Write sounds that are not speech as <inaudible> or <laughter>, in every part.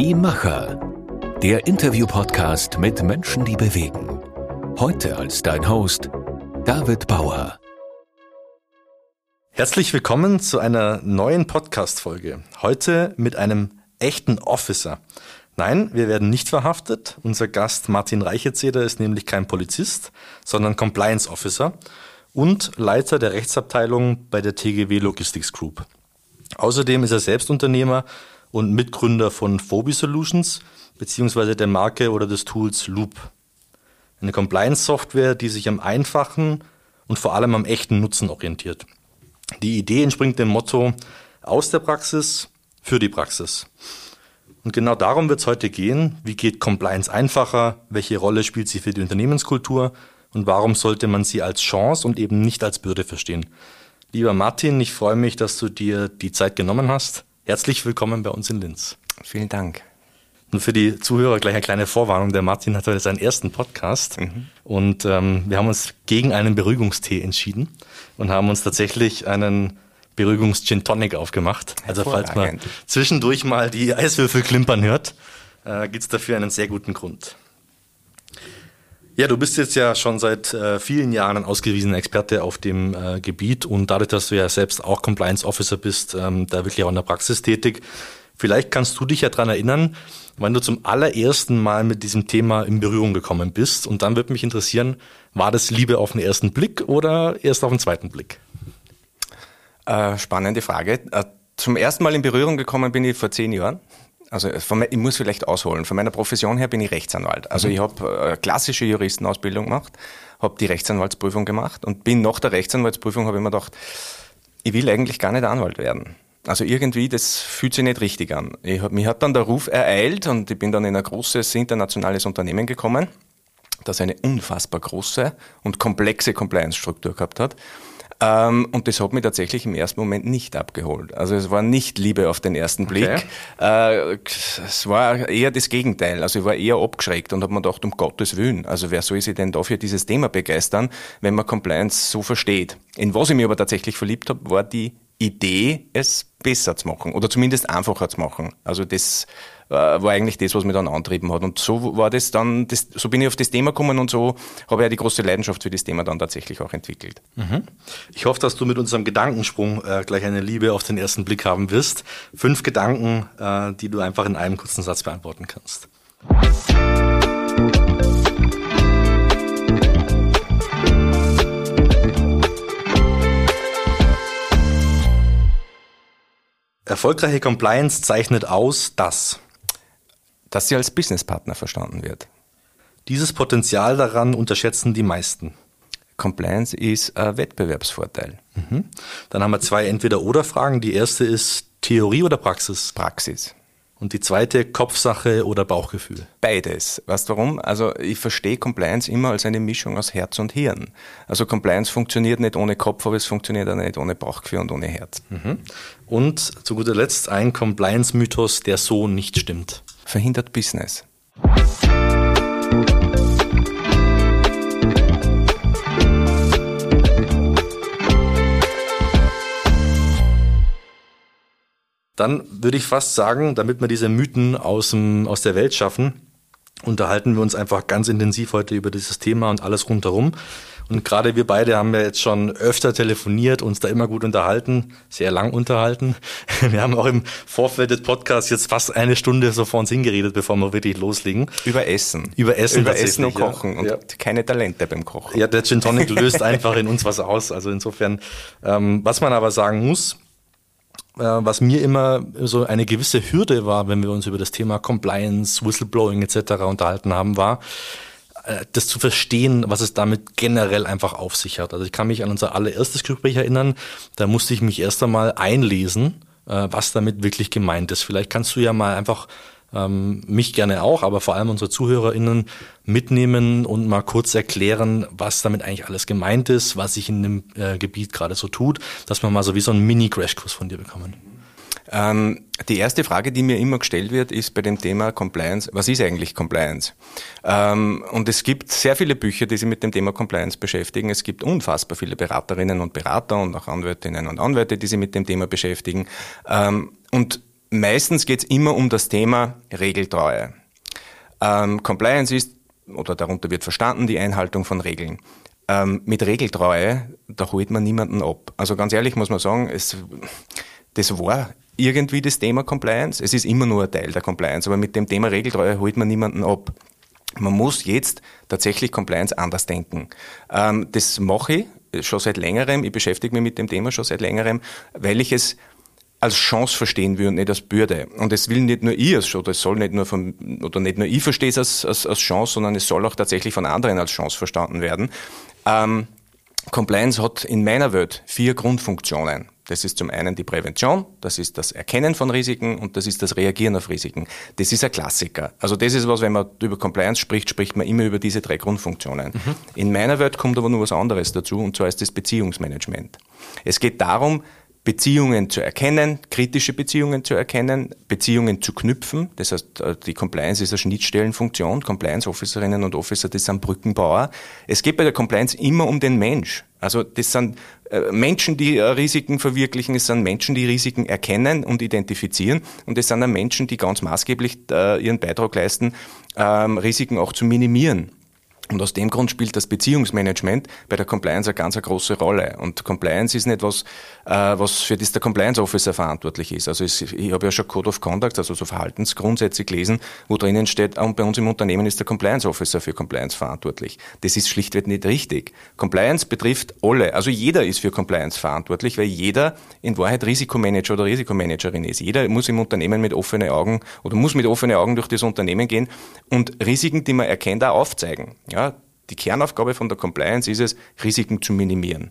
Die Macher. Der Interview-Podcast mit Menschen, die bewegen. Heute als dein Host David Bauer. Herzlich willkommen zu einer neuen Podcast-Folge. Heute mit einem echten Officer. Nein, wir werden nicht verhaftet. Unser Gast Martin Reichezeder ist nämlich kein Polizist, sondern Compliance Officer und Leiter der Rechtsabteilung bei der TGW Logistics Group. Außerdem ist er Selbstunternehmer und Mitgründer von Phobi Solutions beziehungsweise der Marke oder des Tools Loop. Eine Compliance-Software, die sich am einfachen und vor allem am echten Nutzen orientiert. Die Idee entspringt dem Motto aus der Praxis für die Praxis. Und genau darum wird es heute gehen. Wie geht Compliance einfacher? Welche Rolle spielt sie für die Unternehmenskultur? Und warum sollte man sie als Chance und eben nicht als Bürde verstehen? Lieber Martin, ich freue mich, dass du dir die Zeit genommen hast. Herzlich willkommen bei uns in Linz. Vielen Dank. Und für die Zuhörer gleich eine kleine Vorwarnung. Der Martin hat heute seinen ersten Podcast mhm. und ähm, wir haben uns gegen einen Beruhigungstee entschieden und haben uns tatsächlich einen Beruhigungs-Gin Tonic aufgemacht. Also falls man zwischendurch mal die Eiswürfel klimpern hört, äh, gibt es dafür einen sehr guten Grund. Ja, du bist jetzt ja schon seit äh, vielen Jahren ein ausgewiesener Experte auf dem äh, Gebiet und dadurch, dass du ja selbst auch Compliance Officer bist, ähm, da wirklich auch in der Praxis tätig. Vielleicht kannst du dich ja dran erinnern, wann du zum allerersten Mal mit diesem Thema in Berührung gekommen bist. Und dann würde mich interessieren, war das Liebe auf den ersten Blick oder erst auf den zweiten Blick? Äh, spannende Frage. Äh, zum ersten Mal in Berührung gekommen bin ich vor zehn Jahren. Also von, ich muss vielleicht ausholen. Von meiner Profession her bin ich Rechtsanwalt. Also mhm. ich habe äh, klassische Juristenausbildung gemacht, habe die Rechtsanwaltsprüfung gemacht und bin nach der Rechtsanwaltsprüfung habe ich mir gedacht, ich will eigentlich gar nicht Anwalt werden. Also irgendwie, das fühlt sich nicht richtig an. Ich hab, mich hat dann der Ruf ereilt und ich bin dann in ein großes internationales Unternehmen gekommen, das eine unfassbar große und komplexe Compliance-Struktur gehabt hat. Ähm, und das hat mich tatsächlich im ersten Moment nicht abgeholt. Also es war nicht Liebe auf den ersten Blick. Okay. Äh, es war eher das Gegenteil. Also ich war eher abgeschreckt und habe mir gedacht, um Gottes Willen, also wer soll sich denn dafür dieses Thema begeistern, wenn man Compliance so versteht? In was ich mich aber tatsächlich verliebt habe, war die Idee, es besser zu machen oder zumindest einfacher zu machen. Also das war eigentlich das, was mich dann antrieben hat. Und so war das dann, das, so bin ich auf das Thema gekommen und so habe ich ja die große Leidenschaft für das Thema dann tatsächlich auch entwickelt. Mhm. Ich hoffe, dass du mit unserem Gedankensprung äh, gleich eine Liebe auf den ersten Blick haben wirst. Fünf Gedanken, äh, die du einfach in einem kurzen Satz beantworten kannst. Erfolgreiche Compliance zeichnet aus, dass dass sie als Businesspartner verstanden wird. Dieses Potenzial daran unterschätzen die meisten. Compliance ist ein Wettbewerbsvorteil. Mhm. Dann haben wir zwei Entweder-Oder-Fragen. Die erste ist Theorie oder Praxis? Praxis. Und die zweite Kopfsache oder Bauchgefühl? Beides. Weißt du warum? Also ich verstehe Compliance immer als eine Mischung aus Herz und Hirn. Also Compliance funktioniert nicht ohne Kopf, aber es funktioniert auch nicht ohne Bauchgefühl und ohne Herz. Mhm. Und zu guter Letzt ein Compliance-Mythos, der so nicht stimmt. Verhindert Business. Dann würde ich fast sagen, damit wir diese Mythen aus, dem, aus der Welt schaffen, unterhalten wir uns einfach ganz intensiv heute über dieses Thema und alles rundherum. Und gerade wir beide haben ja jetzt schon öfter telefoniert, uns da immer gut unterhalten, sehr lang unterhalten. <laughs> Wir haben auch im Vorfeld des Podcasts jetzt fast eine Stunde so vor uns hingeredet, bevor wir wirklich loslegen. Über Essen. Über Essen. Über Essen und Kochen ja. und ja. keine Talente beim Kochen. Ja, der Gin Tonic <laughs> löst einfach in uns was aus. Also insofern, ähm, was man aber sagen muss, äh, was mir immer so eine gewisse Hürde war, wenn wir uns über das Thema Compliance, Whistleblowing etc. unterhalten haben, war, das zu verstehen, was es damit generell einfach auf sich hat. Also ich kann mich an unser allererstes Gespräch erinnern, da musste ich mich erst einmal einlesen, äh, was damit wirklich gemeint ist. Vielleicht kannst du ja mal einfach ähm, mich gerne auch, aber vor allem unsere ZuhörerInnen mitnehmen und mal kurz erklären, was damit eigentlich alles gemeint ist, was sich in dem äh, Gebiet gerade so tut, dass wir mal so wie so einen Mini-Crashkurs von dir bekommen. Ähm, die erste Frage, die mir immer gestellt wird, ist bei dem Thema Compliance, was ist eigentlich Compliance? Ähm, und es gibt sehr viele Bücher, die sich mit dem Thema Compliance beschäftigen. Es gibt unfassbar viele Beraterinnen und Berater und auch Anwältinnen und Anwälte, die sich mit dem Thema beschäftigen. Ähm, und meistens geht es immer um das Thema Regeltreue. Ähm, Compliance ist, oder darunter wird verstanden, die Einhaltung von Regeln. Ähm, mit Regeltreue, da holt man niemanden ab. Also ganz ehrlich muss man sagen, es, das war irgendwie das Thema Compliance. Es ist immer nur ein Teil der Compliance, aber mit dem Thema Regeltreue holt man niemanden ab. Man muss jetzt tatsächlich Compliance anders denken. Ähm, das mache ich schon seit längerem. Ich beschäftige mich mit dem Thema schon seit längerem, weil ich es als Chance verstehen will und nicht als Bürde. Und es will nicht nur ich als oder es soll nicht nur von, oder nicht nur ich verstehe es als, als, als Chance, sondern es soll auch tatsächlich von anderen als Chance verstanden werden. Ähm, Compliance hat in meiner Welt vier Grundfunktionen. Das ist zum einen die Prävention, das ist das Erkennen von Risiken und das ist das Reagieren auf Risiken. Das ist ein Klassiker. Also das ist was, wenn man über Compliance spricht, spricht man immer über diese drei Grundfunktionen. Mhm. In meiner Welt kommt aber nur was anderes dazu und zwar ist das Beziehungsmanagement. Es geht darum, Beziehungen zu erkennen, kritische Beziehungen zu erkennen, Beziehungen zu knüpfen. Das heißt, äh, die Compliance ist eine Schnittstellenfunktion. Compliance Officerinnen und Officer, das sind Brückenbauer. Es geht bei der Compliance immer um den Mensch. Also das sind äh, Menschen, die äh, Risiken verwirklichen, es sind Menschen, die Risiken erkennen und identifizieren und es sind dann Menschen, die ganz maßgeblich ihren Beitrag leisten, ähm, Risiken auch zu minimieren. Und aus dem Grund spielt das Beziehungsmanagement bei der Compliance eine ganz eine große Rolle. Und Compliance ist nicht was, äh, was für das der Compliance Officer verantwortlich ist. Also ich habe ja schon Code of Conduct, also so Verhaltensgrundsätze gelesen, wo drinnen steht, und bei uns im Unternehmen ist der Compliance Officer für Compliance verantwortlich. Das ist schlichtweg nicht richtig. Compliance betrifft alle. Also jeder ist für Compliance verantwortlich, weil jeder in Wahrheit Risikomanager oder Risikomanagerin ist. Jeder muss im Unternehmen mit offenen Augen oder muss mit offenen Augen durch das Unternehmen gehen und Risiken, die man erkennt, auch aufzeigen. Ja, ja, die Kernaufgabe von der Compliance ist es, Risiken zu minimieren.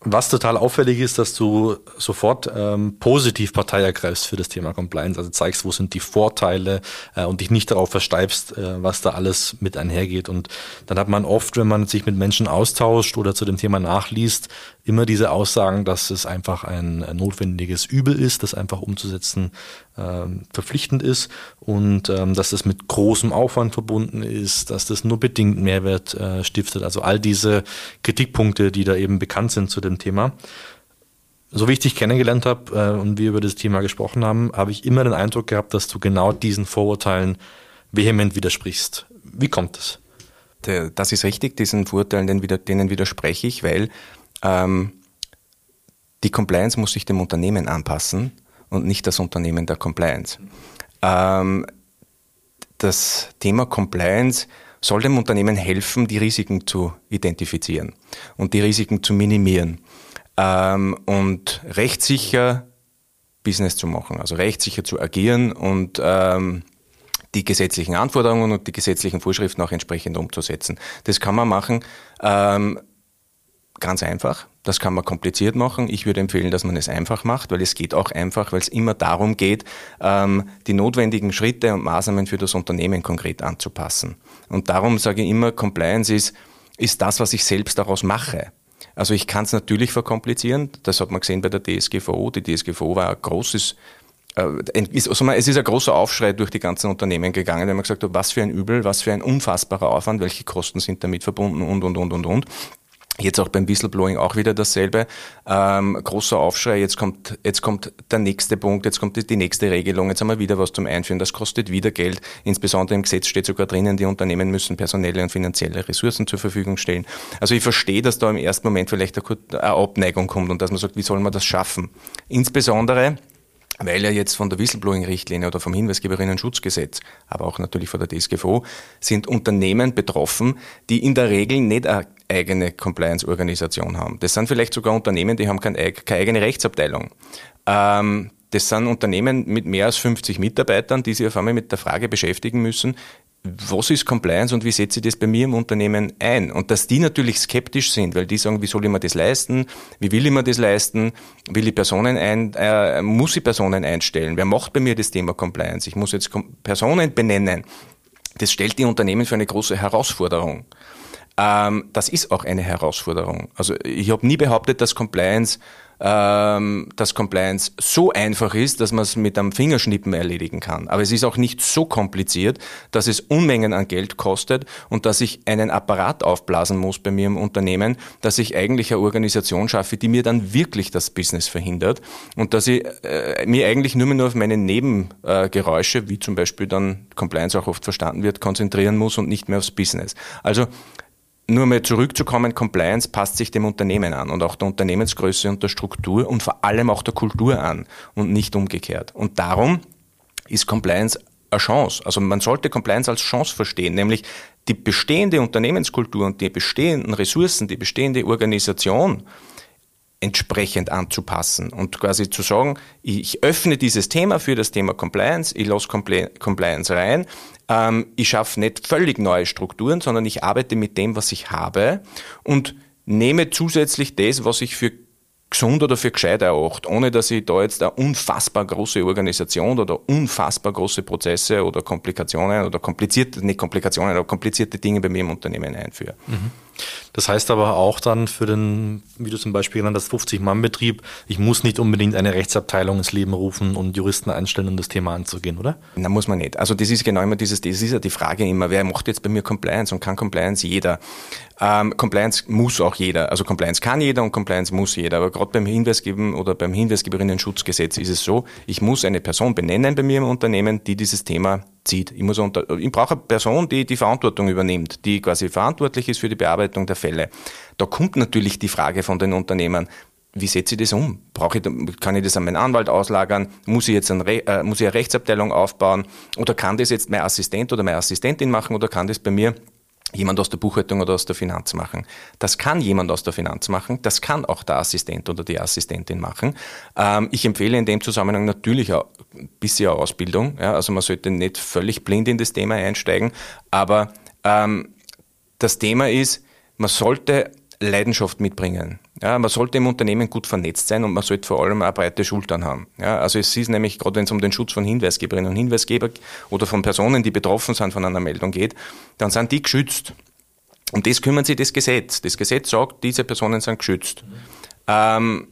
Was total auffällig ist, dass du sofort ähm, positiv Partei ergreifst für das Thema Compliance, also zeigst, wo sind die Vorteile äh, und dich nicht darauf versteibst, äh, was da alles mit einhergeht. Und dann hat man oft, wenn man sich mit Menschen austauscht oder zu dem Thema nachliest, immer diese Aussagen, dass es einfach ein notwendiges Übel ist, das einfach umzusetzen verpflichtend ist und ähm, dass das mit großem Aufwand verbunden ist, dass das nur bedingt Mehrwert äh, stiftet. Also all diese Kritikpunkte, die da eben bekannt sind zu dem Thema. So wie ich dich kennengelernt habe äh, und wir über das Thema gesprochen haben, habe ich immer den Eindruck gehabt, dass du genau diesen Vorurteilen vehement widersprichst. Wie kommt das? Das ist richtig, diesen Vorurteilen, denen widerspreche ich, weil ähm, die Compliance muss sich dem Unternehmen anpassen und nicht das Unternehmen der Compliance. Ähm, das Thema Compliance soll dem Unternehmen helfen, die Risiken zu identifizieren und die Risiken zu minimieren ähm, und rechtssicher Business zu machen, also rechtssicher zu agieren und ähm, die gesetzlichen Anforderungen und die gesetzlichen Vorschriften auch entsprechend umzusetzen. Das kann man machen ähm, ganz einfach. Das kann man kompliziert machen. Ich würde empfehlen, dass man es einfach macht, weil es geht auch einfach, weil es immer darum geht, ähm, die notwendigen Schritte und Maßnahmen für das Unternehmen konkret anzupassen. Und darum sage ich immer, Compliance ist, ist das, was ich selbst daraus mache. Also ich kann es natürlich verkomplizieren. Das hat man gesehen bei der DSGVO. Die DSGVO war ein großes äh, also es ist ein großer Aufschrei durch die ganzen Unternehmen gegangen, wenn man gesagt hat, was für ein Übel, was für ein unfassbarer Aufwand, welche Kosten sind damit verbunden und, und, und, und, und. Jetzt auch beim Whistleblowing auch wieder dasselbe. Ähm, großer Aufschrei, jetzt kommt, jetzt kommt der nächste Punkt, jetzt kommt die, nächste Regelung, jetzt haben wir wieder was zum Einführen, das kostet wieder Geld. Insbesondere im Gesetz steht sogar drinnen, die Unternehmen müssen personelle und finanzielle Ressourcen zur Verfügung stellen. Also ich verstehe, dass da im ersten Moment vielleicht eine Abneigung kommt und dass man sagt, wie soll man das schaffen? Insbesondere, weil ja jetzt von der Whistleblowing-Richtlinie oder vom Hinweisgeberinnen-Schutzgesetz, aber auch natürlich von der DSGVO, sind Unternehmen betroffen, die in der Regel nicht eine eigene Compliance-Organisation haben. Das sind vielleicht sogar Unternehmen, die haben keine, eigene Rechtsabteilung. Ähm, das sind Unternehmen mit mehr als 50 Mitarbeitern, die sich auf einmal mit der Frage beschäftigen müssen, was ist Compliance und wie setze ich das bei mir im Unternehmen ein? Und dass die natürlich skeptisch sind, weil die sagen, wie soll ich mir das leisten? Wie will ich mir das leisten? Will ich Personen ein, äh, muss ich Personen einstellen? Wer macht bei mir das Thema Compliance? Ich muss jetzt Personen benennen. Das stellt die Unternehmen für eine große Herausforderung. Ähm, das ist auch eine Herausforderung. Also ich habe nie behauptet, dass Compliance ähm, dass Compliance so einfach ist, dass man es mit einem Fingerschnippen erledigen kann. Aber es ist auch nicht so kompliziert, dass es Unmengen an Geld kostet und dass ich einen Apparat aufblasen muss bei mir im Unternehmen, dass ich eigentlich eine Organisation schaffe, die mir dann wirklich das Business verhindert und dass ich äh, mir eigentlich nur mehr nur auf meine Nebengeräusche, wie zum Beispiel dann Compliance auch oft verstanden wird, konzentrieren muss und nicht mehr aufs Business. Also nur mal zurückzukommen, Compliance passt sich dem Unternehmen an und auch der Unternehmensgröße und der Struktur und vor allem auch der Kultur an und nicht umgekehrt. Und darum ist Compliance eine Chance. Also man sollte Compliance als Chance verstehen, nämlich die bestehende Unternehmenskultur und die bestehenden Ressourcen, die bestehende Organisation entsprechend anzupassen und quasi zu sagen, ich öffne dieses Thema für das Thema Compliance, ich lasse Compliance rein, ähm, ich schaffe nicht völlig neue Strukturen, sondern ich arbeite mit dem, was ich habe und nehme zusätzlich das, was ich für gesund oder für gescheit erachte, ohne dass ich da jetzt eine unfassbar große Organisation oder unfassbar große Prozesse oder Komplikationen oder komplizierte, nicht Komplikationen, aber komplizierte Dinge bei mir im Unternehmen einführe. Mhm. Das heißt aber auch dann für den, wie du zum Beispiel genannt hast, 50-Mann-Betrieb, ich muss nicht unbedingt eine Rechtsabteilung ins Leben rufen und Juristen einstellen, um das Thema anzugehen, oder? Na, muss man nicht. Also das ist genau immer dieses, das ist ja die Frage immer, wer macht jetzt bei mir Compliance und kann Compliance jeder? Ähm, Compliance muss auch jeder. Also Compliance kann jeder und Compliance muss jeder. Aber gerade beim Hinweisgeben oder beim Hinweisgeberinnen-Schutzgesetz ist es so, ich muss eine Person benennen bei mir im Unternehmen, die dieses Thema zieht. Ich, muss unter, ich brauche eine Person, die die Verantwortung übernimmt, die quasi verantwortlich ist für die Bearbeitung der Fälle. Da kommt natürlich die Frage von den Unternehmern, wie setze ich das um? Brauche ich, kann ich das an meinen Anwalt auslagern? Muss ich jetzt ein, äh, muss ich eine Rechtsabteilung aufbauen? Oder kann das jetzt mein Assistent oder meine Assistentin machen? Oder kann das bei mir jemand aus der Buchhaltung oder aus der Finanz machen. Das kann jemand aus der Finanz machen, das kann auch der Assistent oder die Assistentin machen. Ähm, ich empfehle in dem Zusammenhang natürlich auch ein bisschen Ausbildung. Ja, also man sollte nicht völlig blind in das Thema einsteigen, aber ähm, das Thema ist, man sollte Leidenschaft mitbringen. Ja, man sollte im Unternehmen gut vernetzt sein und man sollte vor allem auch breite Schultern haben. Ja, also es ist nämlich, gerade wenn es um den Schutz von Hinweisgeberinnen und Hinweisgeber oder von Personen, die betroffen sind von einer Meldung geht, dann sind die geschützt. Um das kümmert sich das Gesetz. Das Gesetz sagt, diese Personen sind geschützt. Mhm. Ähm,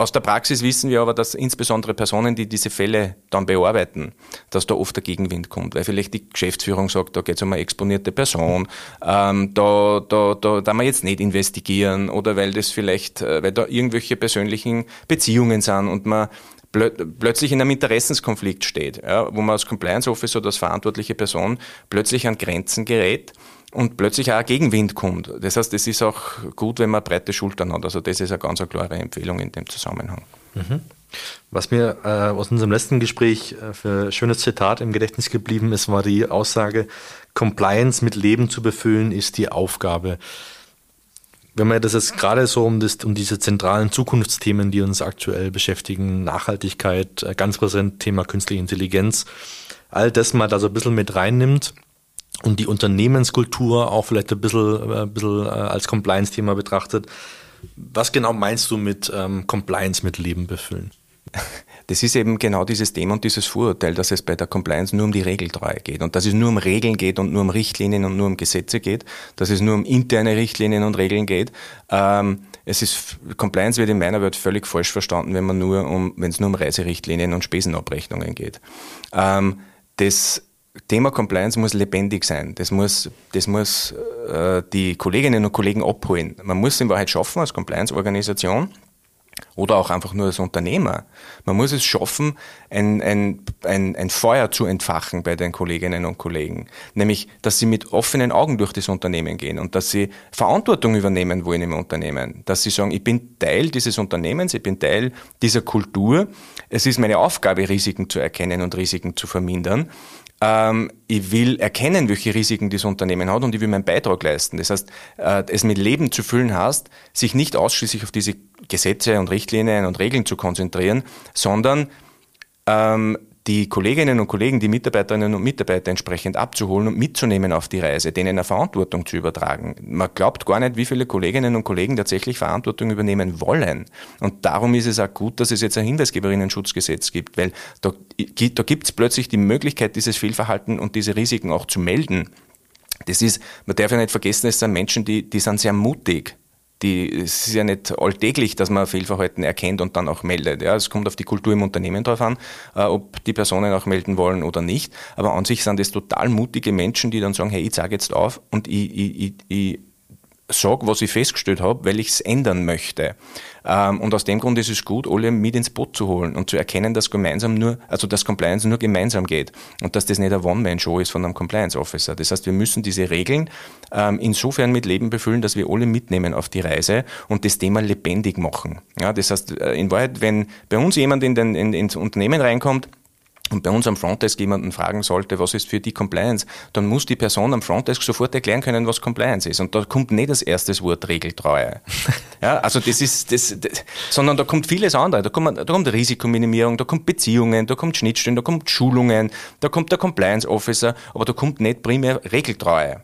aus der Praxis wissen wir aber, dass insbesondere Personen, die diese Fälle dann bearbeiten, dass da oft der Gegenwind kommt, weil vielleicht die Geschäftsführung sagt, da geht es um eine exponierte Person, ähm, da, da, da da wir jetzt nicht investigieren oder weil das vielleicht, äh, weil da irgendwelche persönlichen Beziehungen sind und man plötzlich in einem Interessenskonflikt steht, ja, wo man als Compliance Officer oder als verantwortliche Person plötzlich an Grenzen gerät und plötzlich auch Gegenwind kommt. Das heißt, es ist auch gut, wenn man breite Schultern hat. Also das ist eine ganz klare Empfehlung in dem Zusammenhang. Mhm. Was mir äh, aus unserem letzten Gespräch äh, für ein schönes Zitat im Gedächtnis geblieben ist, war die Aussage, Compliance mit Leben zu befüllen, ist die Aufgabe. Wenn man das jetzt gerade so um, das, um diese zentralen Zukunftsthemen, die uns aktuell beschäftigen, Nachhaltigkeit, äh, ganz präsent Thema künstliche Intelligenz, all das mal da so ein bisschen mit reinnimmt, und die Unternehmenskultur auch vielleicht ein bisschen, äh, ein bisschen äh, als Compliance-Thema betrachtet. Was genau meinst du mit ähm, Compliance mit Leben befüllen? Das ist eben genau dieses Thema und dieses Vorurteil, dass es bei der Compliance nur um die Regeltreue geht und dass es nur um Regeln geht und nur um Richtlinien und nur um Gesetze geht, dass es nur um interne Richtlinien und Regeln geht. Ähm, es ist, Compliance wird in meiner Welt völlig falsch verstanden, wenn man nur um, wenn es nur um Reiserichtlinien und Spesenabrechnungen geht. Ähm, das Thema Compliance muss lebendig sein. Das muss, das muss äh, die Kolleginnen und Kollegen abholen. Man muss es in Wahrheit schaffen als Compliance-Organisation oder auch einfach nur als Unternehmer. Man muss es schaffen, ein, ein, ein, ein Feuer zu entfachen bei den Kolleginnen und Kollegen. Nämlich, dass sie mit offenen Augen durch das Unternehmen gehen und dass sie Verantwortung übernehmen wollen im Unternehmen. Dass sie sagen, ich bin Teil dieses Unternehmens, ich bin Teil dieser Kultur. Es ist meine Aufgabe, Risiken zu erkennen und Risiken zu vermindern ähm, ich will erkennen, welche Risiken das Unternehmen hat und ich will meinen Beitrag leisten. Das heißt, äh, es mit Leben zu füllen heißt, sich nicht ausschließlich auf diese Gesetze und Richtlinien und Regeln zu konzentrieren, sondern ähm, die Kolleginnen und Kollegen, die Mitarbeiterinnen und Mitarbeiter entsprechend abzuholen und mitzunehmen auf die Reise, denen eine Verantwortung zu übertragen. Man glaubt gar nicht, wie viele Kolleginnen und Kollegen tatsächlich Verantwortung übernehmen wollen. Und darum ist es auch gut, dass es jetzt ein Hinweisgeberinnen-Schutzgesetz gibt, weil da, da gibt es plötzlich die Möglichkeit, dieses Fehlverhalten und diese Risiken auch zu melden Das ist, man darf ja nicht vergessen, es sind Menschen, die, die sind sehr mutig. Die, es ist ja nicht alltäglich, dass man Fehlverhalten erkennt und dann auch meldet. Ja, es kommt auf die Kultur im Unternehmen drauf an, äh, ob die Personen auch melden wollen oder nicht. Aber an sich sind es total mutige Menschen, die dann sagen, hey, ich sage jetzt auf und ich, ich, ich, ich sage, was ich festgestellt habe, weil ich es ändern möchte. Ähm, und aus dem Grund ist es gut, alle mit ins Boot zu holen und zu erkennen, dass gemeinsam nur, also dass Compliance nur gemeinsam geht und dass das nicht eine One-Man-Show ist von einem Compliance Officer. Das heißt, wir müssen diese Regeln ähm, insofern mit Leben befüllen, dass wir alle mitnehmen auf die Reise und das Thema lebendig machen. Ja, das heißt, äh, in Wahrheit, wenn bei uns jemand in den, in, ins Unternehmen reinkommt, und bei uns am Frontdesk jemanden fragen sollte, was ist für die Compliance, dann muss die Person am Frontdesk sofort erklären können, was Compliance ist. Und da kommt nicht das erste Wort Regeltreue. <laughs> ja, also das ist, das, das, sondern da kommt vieles andere. Da kommt, da kommt Risikominimierung, da kommt Beziehungen, da kommt Schnittstellen, da kommt Schulungen, da kommt der Compliance Officer, aber da kommt nicht primär Regeltreue.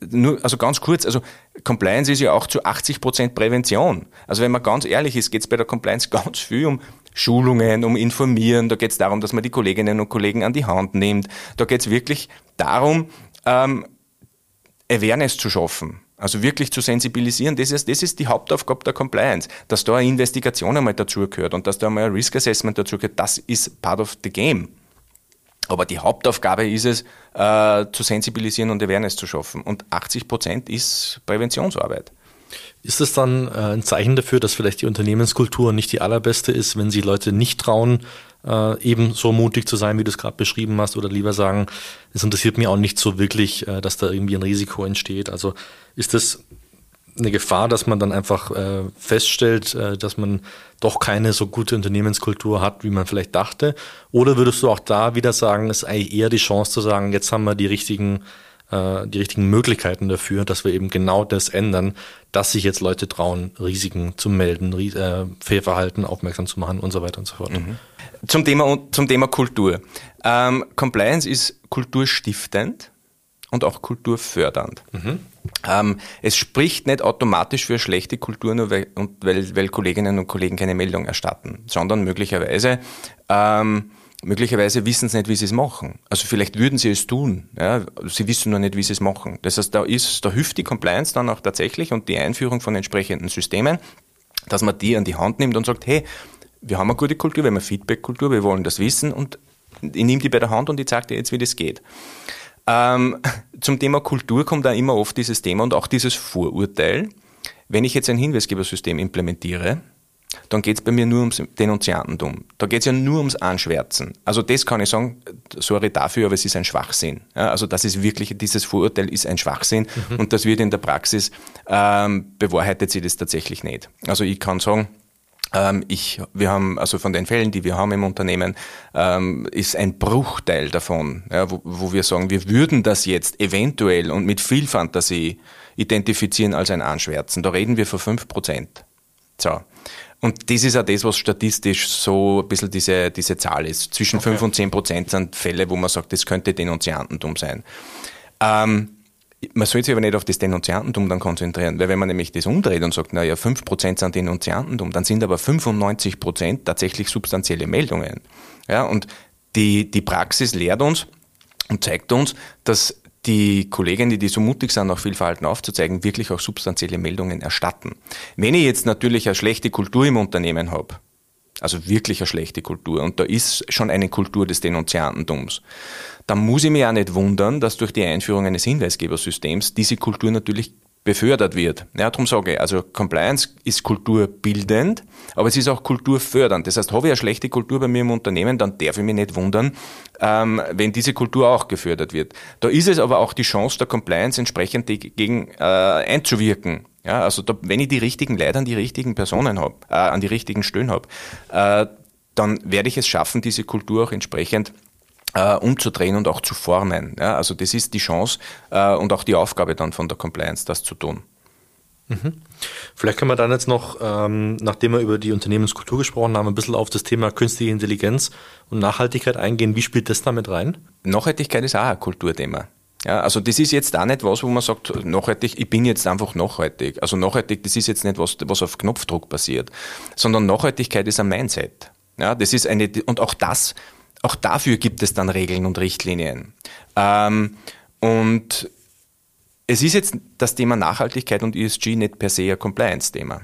Nur, also ganz kurz, also Compliance ist ja auch zu 80 Prozent Prävention. Also wenn man ganz ehrlich ist, geht es bei der Compliance <laughs> ganz viel um Schulungen, um Informieren. Da geht es darum, dass man die Kolleginnen und Kollegen an die Hand nimmt. Da geht es wirklich darum, ähm, Awareness zu schaffen. Also wirklich zu sensibilisieren, das ist, das ist die Hauptaufgabe der Compliance. Dass da eine Investigation einmal dazugehört und dass da einmal ein Risk Assessment dazugehört, das ist part of the game. Aber die Hauptaufgabe ist es, äh, zu sensibilisieren und Awareness zu schaffen. Und 80 Prozent ist Präventionsarbeit. Ist es dann äh, ein Zeichen dafür, dass vielleicht die Unternehmenskultur nicht die allerbeste ist, wenn sie Leute nicht trauen, äh, eben so mutig zu sein, wie du es gerade beschrieben hast, oder lieber sagen, es interessiert mich auch nicht so wirklich, äh, dass da irgendwie ein Risiko entsteht? Also ist das eine Gefahr, dass man dann einfach äh, feststellt, äh, dass man doch keine so gute Unternehmenskultur hat, wie man vielleicht dachte? Oder würdest du auch da wieder sagen, es ist eigentlich eher die Chance zu sagen, jetzt haben wir die richtigen äh, die richtigen Möglichkeiten dafür, dass wir eben genau das ändern, dass sich jetzt Leute trauen, Risiken zu melden, äh, Fehlverhalten aufmerksam zu machen und so weiter und so fort. Mhm. Zum Thema, zum Thema Kultur. Ähm, Compliance ist kulturstiftend und auch kulturfördernd. Mhm. Ähm, es spricht nicht automatisch für schlechte Kultur, nur weil, weil, weil Kolleginnen und Kollegen keine Meldung erstatten, sondern möglicherweise ähm, möglicherweise wissen sie nicht, wie sie es machen. Also vielleicht würden sie es tun, ja, sie wissen nur nicht, wie sie es machen. Das heißt, da ist, da hilft die Compliance dann auch tatsächlich und die Einführung von entsprechenden Systemen, dass man die an die Hand nimmt und sagt, hey, wir haben eine gute Kultur, wir haben eine Feedback-Kultur, wir wollen das wissen und ich nehme die bei der Hand und ich zeige dir jetzt, wie das geht. Ähm, <laughs> zum Thema Kultur kommt da immer oft dieses Thema und auch dieses Vorurteil. Wenn ich jetzt ein Hinweisgebersystem implementiere, dann geht es bei mir nur ums Denunziantentum. Da geht es ja nur ums Anschwärzen. Also das kann ich sagen, sorry dafür, aber es ist ein Schwachsinn. Ja, also das ist wirklich, dieses Vorurteil ist ein Schwachsinn mhm. und das wird in der Praxis, ähm, bewahrheitet sich das tatsächlich nicht. Also ich kann sagen, ähm, ich, wir haben, also von den Fällen, die wir haben im Unternehmen, ähm, ist ein Bruchteil davon, ja, wo, wo wir sagen, wir würden das jetzt eventuell und mit viel Fantasie identifizieren als ein Anschwärzen. Da reden wir von fünf Prozent. So. Und das ist auch das, was statistisch so ein bisschen diese, diese Zahl ist. Zwischen okay. 5 und 10 Prozent sind Fälle, wo man sagt, das könnte Denunziantentum sein. Ähm, man sollte sich aber nicht auf das Denunziantentum dann konzentrieren, weil wenn man nämlich das umdreht und sagt, naja, 5% sind Denunziantentum, dann sind aber 95% tatsächlich substanzielle Meldungen. Ja, und die, die Praxis lehrt uns und zeigt uns, dass die Kollegen, die, so mutig sind, auch Fehlverhalten aufzuzeigen, wirklich auch substanzielle Meldungen erstatten. Wenn ich jetzt natürlich eine schlechte Kultur im Unternehmen habe, also wirklich eine schlechte Kultur, und da ist schon eine Kultur des Denunziantentums, dann muss ich mich auch nicht wundern, dass durch die Einführung eines Hinweisgebersystems diese Kultur natürlich befördert wird. Ja, darum sage ich, also Compliance ist kulturbildend, aber es ist auch kulturfördernd. Das heißt, habe ich eine schlechte Kultur bei mir im Unternehmen, dann darf ich mich nicht wundern, ähm, wenn diese Kultur auch gefördert wird. Da ist es aber auch die Chance der Compliance entsprechend dagegen äh, einzuwirken. Ja, also da, wenn ich die richtigen Leute an die richtigen Personen habe, äh, an die richtigen Stellen habe, äh, dann werde ich es schaffen, diese Kultur auch entsprechend äh, umzudrehen und auch zu formen. Ja, also das ist die Chance äh, und auch die Aufgabe dann von der Compliance, das zu tun. Mhm. Vielleicht können wir dann jetzt noch, ähm, nachdem wir über die Unternehmenskultur gesprochen haben, ein bisschen auf das Thema künstliche Intelligenz und Nachhaltigkeit eingehen. Wie spielt das damit rein? Nachhaltigkeit ist auch ein Kulturthema. Ja, also das ist jetzt auch nicht was, wo man sagt, nachhaltig, ich bin jetzt einfach nachhaltig. Also nachhaltig, das ist jetzt nicht was, was auf Knopfdruck passiert, sondern Nachhaltigkeit ist ein Mindset. Ja, das ist eine, und auch das auch dafür gibt es dann Regeln und Richtlinien. Ähm, und es ist jetzt das Thema Nachhaltigkeit und ESG nicht per se ein Compliance-Thema.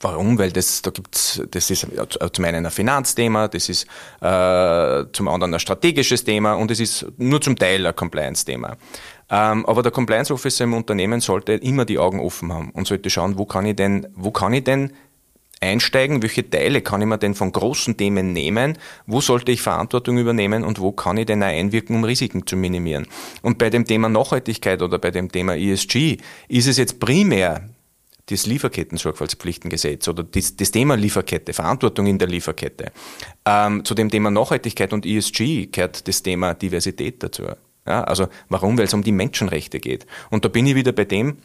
Warum? Weil das, da gibt's, das ist zum einen ein Finanzthema, das ist äh, zum anderen ein strategisches Thema und es ist nur zum Teil ein Compliance-Thema. Ähm, aber der Compliance Officer im Unternehmen sollte immer die Augen offen haben und sollte schauen, wo kann ich denn, wo kann ich denn einsteigen, welche Teile kann ich mir denn von großen Themen nehmen, wo sollte ich Verantwortung übernehmen und wo kann ich denn auch einwirken, um Risiken zu minimieren. Und bei dem Thema Nachhaltigkeit oder bei dem Thema ESG ist es jetzt primär das Lieferketten-Sorgfaltspflichtengesetz oder das, das, Thema Lieferkette, Verantwortung in der Lieferkette. Ähm, zu dem Thema Nachhaltigkeit und ESG gehört das Thema Diversität dazu. Ja, also warum? Weil es um die Menschenrechte geht. Und da bin ich wieder bei dem,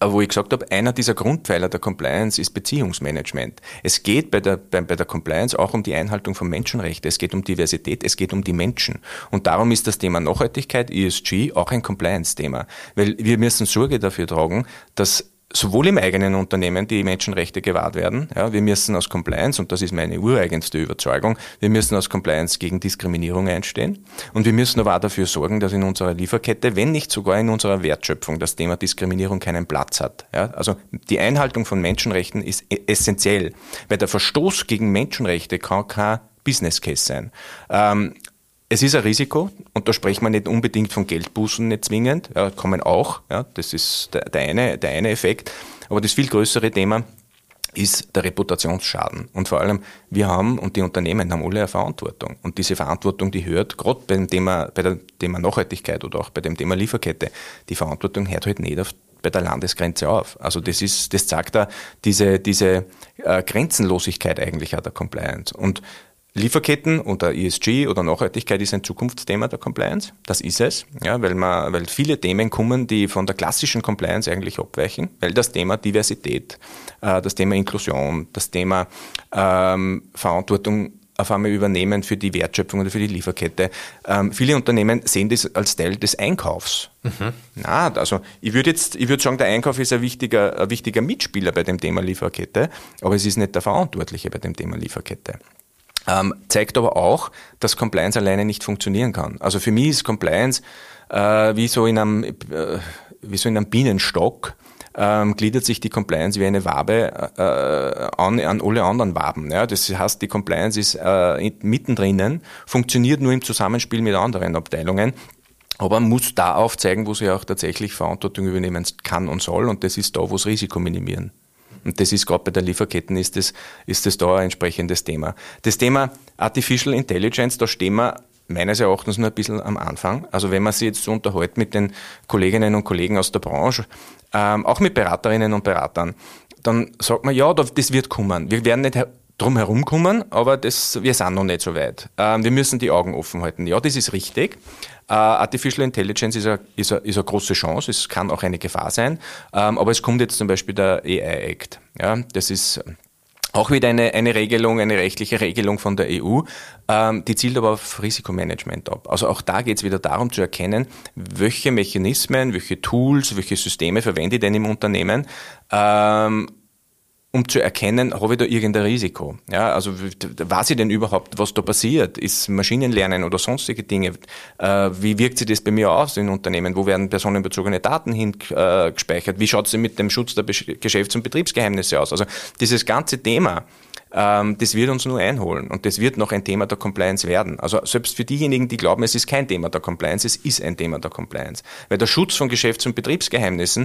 wo ich gesagt habe, einer dieser Grundpfeiler der Compliance ist Beziehungsmanagement. Es geht bei der, bei, bei der Compliance auch um die Einhaltung von Menschenrechten. Es geht um Diversität, es geht um die Menschen. Und darum ist das Thema Nachhaltigkeit, ESG, auch ein Compliance-Thema. Weil wir müssen Sorge dafür tragen, dass sowohl im eigenen Unternehmen die Menschenrechte gewahrt werden. Ja, wir müssen aus Compliance, und das ist meine ureigenste Überzeugung, wir müssen aus Compliance gegen Diskriminierung einstehen. Und wir müssen aber auch dafür sorgen, dass in unserer Lieferkette, wenn nicht sogar in unserer Wertschöpfung, das Thema Diskriminierung keinen Platz hat. Ja, also die Einhaltung von Menschenrechten ist e-, essentiell, weil der Verstoß gegen Menschenrechte kann kein Business Case sein. Ähm, es ist ein Risiko und da sprechen wir nicht unbedingt von Geldbußen, nicht zwingend, ja, kommen auch, ja, das ist der, der, eine, der eine Effekt. Aber das viel größere Thema ist der Reputationsschaden. Und vor allem, wir haben und die Unternehmen haben alle eine Verantwortung. Und diese Verantwortung, die hört, gerade beim Thema, bei dem Thema Nachhaltigkeit oder auch bei dem Thema Lieferkette, die Verantwortung hört halt nicht auf bei der Landesgrenze auf. Also das ist, das zeigt da diese, diese äh, Grenzenlosigkeit eigentlich auch der Compliance. Und Lieferketten oder ESG oder Nachhaltigkeit ist ein Zukunftsthema der Compliance. Das ist es, ja, weil, man, weil viele Themen kommen, die von der klassischen Compliance eigentlich abweichen, weil das Thema Diversität, äh, das Thema Inklusion, das Thema ähm, Verantwortung auf einmal übernehmen für die Wertschöpfung oder für die Lieferkette. Ähm, viele Unternehmen sehen das als Teil des Einkaufs. Mhm. Na, also ich würde jetzt, ich würde sagen, der Einkauf ist ein wichtiger, ein wichtiger Mitspieler bei dem Thema Lieferkette, aber es ist nicht der Verantwortliche bei dem Thema Lieferkette. Ähm, zeigt aber auch, dass Compliance alleine nicht funktionieren kann. Also für mich ist Compliance äh, wie so in einem, äh, wie so in einem Bienenstock. Ähm, gliedert sich die Compliance wie eine Wabe äh, an, an alle anderen Waben. Ja? Das heißt, die Compliance ist äh, mittendrin, funktioniert nur im Zusammenspiel mit anderen Abteilungen, aber muss da aufzeigen, wo sie auch tatsächlich Verantwortung übernehmen kann und soll. Und das ist da, wo es Risiko minimieren. Und das ist gerade bei der Lieferketten ist das, ist das da ein entsprechendes Thema. Das Thema Artificial Intelligence, da stehen wir meines Erachtens nur ein bisschen am Anfang. Also wenn man sich jetzt so unterhält mit den Kolleginnen und Kollegen aus der Branche, ähm, auch mit Beraterinnen und Beratern, dann sagt man, ja, das wird kommen. Wir werden nicht drum herum kommen, aber das, wir sind noch nicht so weit. Ähm, wir müssen die Augen offen halten. Ja, das ist richtig. Uh, Artificial Intelligence ist eine, ist, ist große Chance, es kann auch eine Gefahr sein, ähm, aber es kommt jetzt zum Beispiel der AI Act. Ja, das ist auch wieder eine, eine Regelung, eine rechtliche Regelung von der EU, ähm, die zielt aber auf Risikomanagement ab. Also auch da geht es wieder darum zu erkennen, welche Mechanismen, welche Tools, welche Systeme verwende ich denn im Unternehmen, ähm, um zu erkennen, habe ich da irgendein Risiko? Ja, also weiß ich denn überhaupt, was da passiert? Ist Maschinenlernen oder sonstige Dinge? Äh, wie wirkt sich das bei mir aus in Unternehmen? Wo werden personenbezogene Daten hingespeichert? Äh, wie schaut es mit dem Schutz der Geschäfts- und Betriebsgeheimnisse aus? Also dieses ganze Thema, ähm, das wird uns nur einholen und das wird noch ein Thema der Compliance werden. Also selbst für diejenigen, die glauben, es ist kein Thema der Compliance, es ist ein Thema der Compliance. Weil der Schutz von Geschäfts- und Betriebsgeheimnissen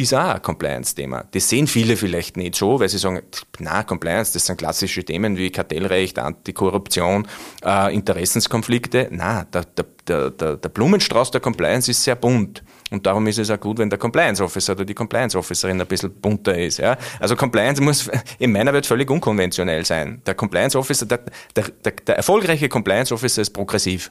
ist auch ein Compliance-Thema. Das sehen viele vielleicht nicht so, weil sie sagen, na, Compliance, das sind klassische Themen wie Kartellrecht, Antikorruption, äh, Interessenskonflikte. Na, der, der, der, der Blumenstrauß der Compliance ist sehr bunt. Und darum ist es auch gut, wenn der Compliance Officer oder die Compliance Officerin ein bisschen bunter ist. Ja? Also Compliance muss <laughs> in meiner Welt völlig unkonventionell sein. Der Compliance Officer, der, der, der, der erfolgreiche Compliance Officer ist progressiv.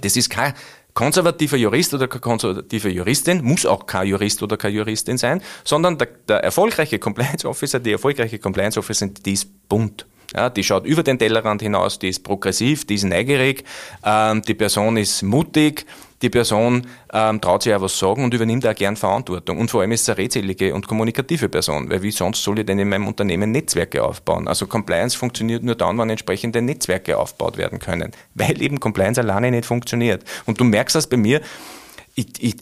Das ist kein konservativer Jurist oder konservative Juristin, muss auch kein Jurist oder keine Juristin sein, sondern der, der erfolgreiche Compliance Officer, die erfolgreiche Compliance Officer, die ist bunt. Ja, die schaut über den Tellerrand hinaus, die ist progressiv, die ist neugierig, ähm, die Person ist mutig, die Person ähm, traut sich auch was sagen und übernimmt auch gern Verantwortung. Und vor allem ist es eine redselige und kommunikative Person, weil wie sonst soll ich denn in meinem Unternehmen Netzwerke aufbauen? Also Compliance funktioniert nur dann, wenn entsprechende Netzwerke aufgebaut werden können, <laughs> weil eben Compliance alleine nicht funktioniert. Und du merkst das bei mir, ich, ich,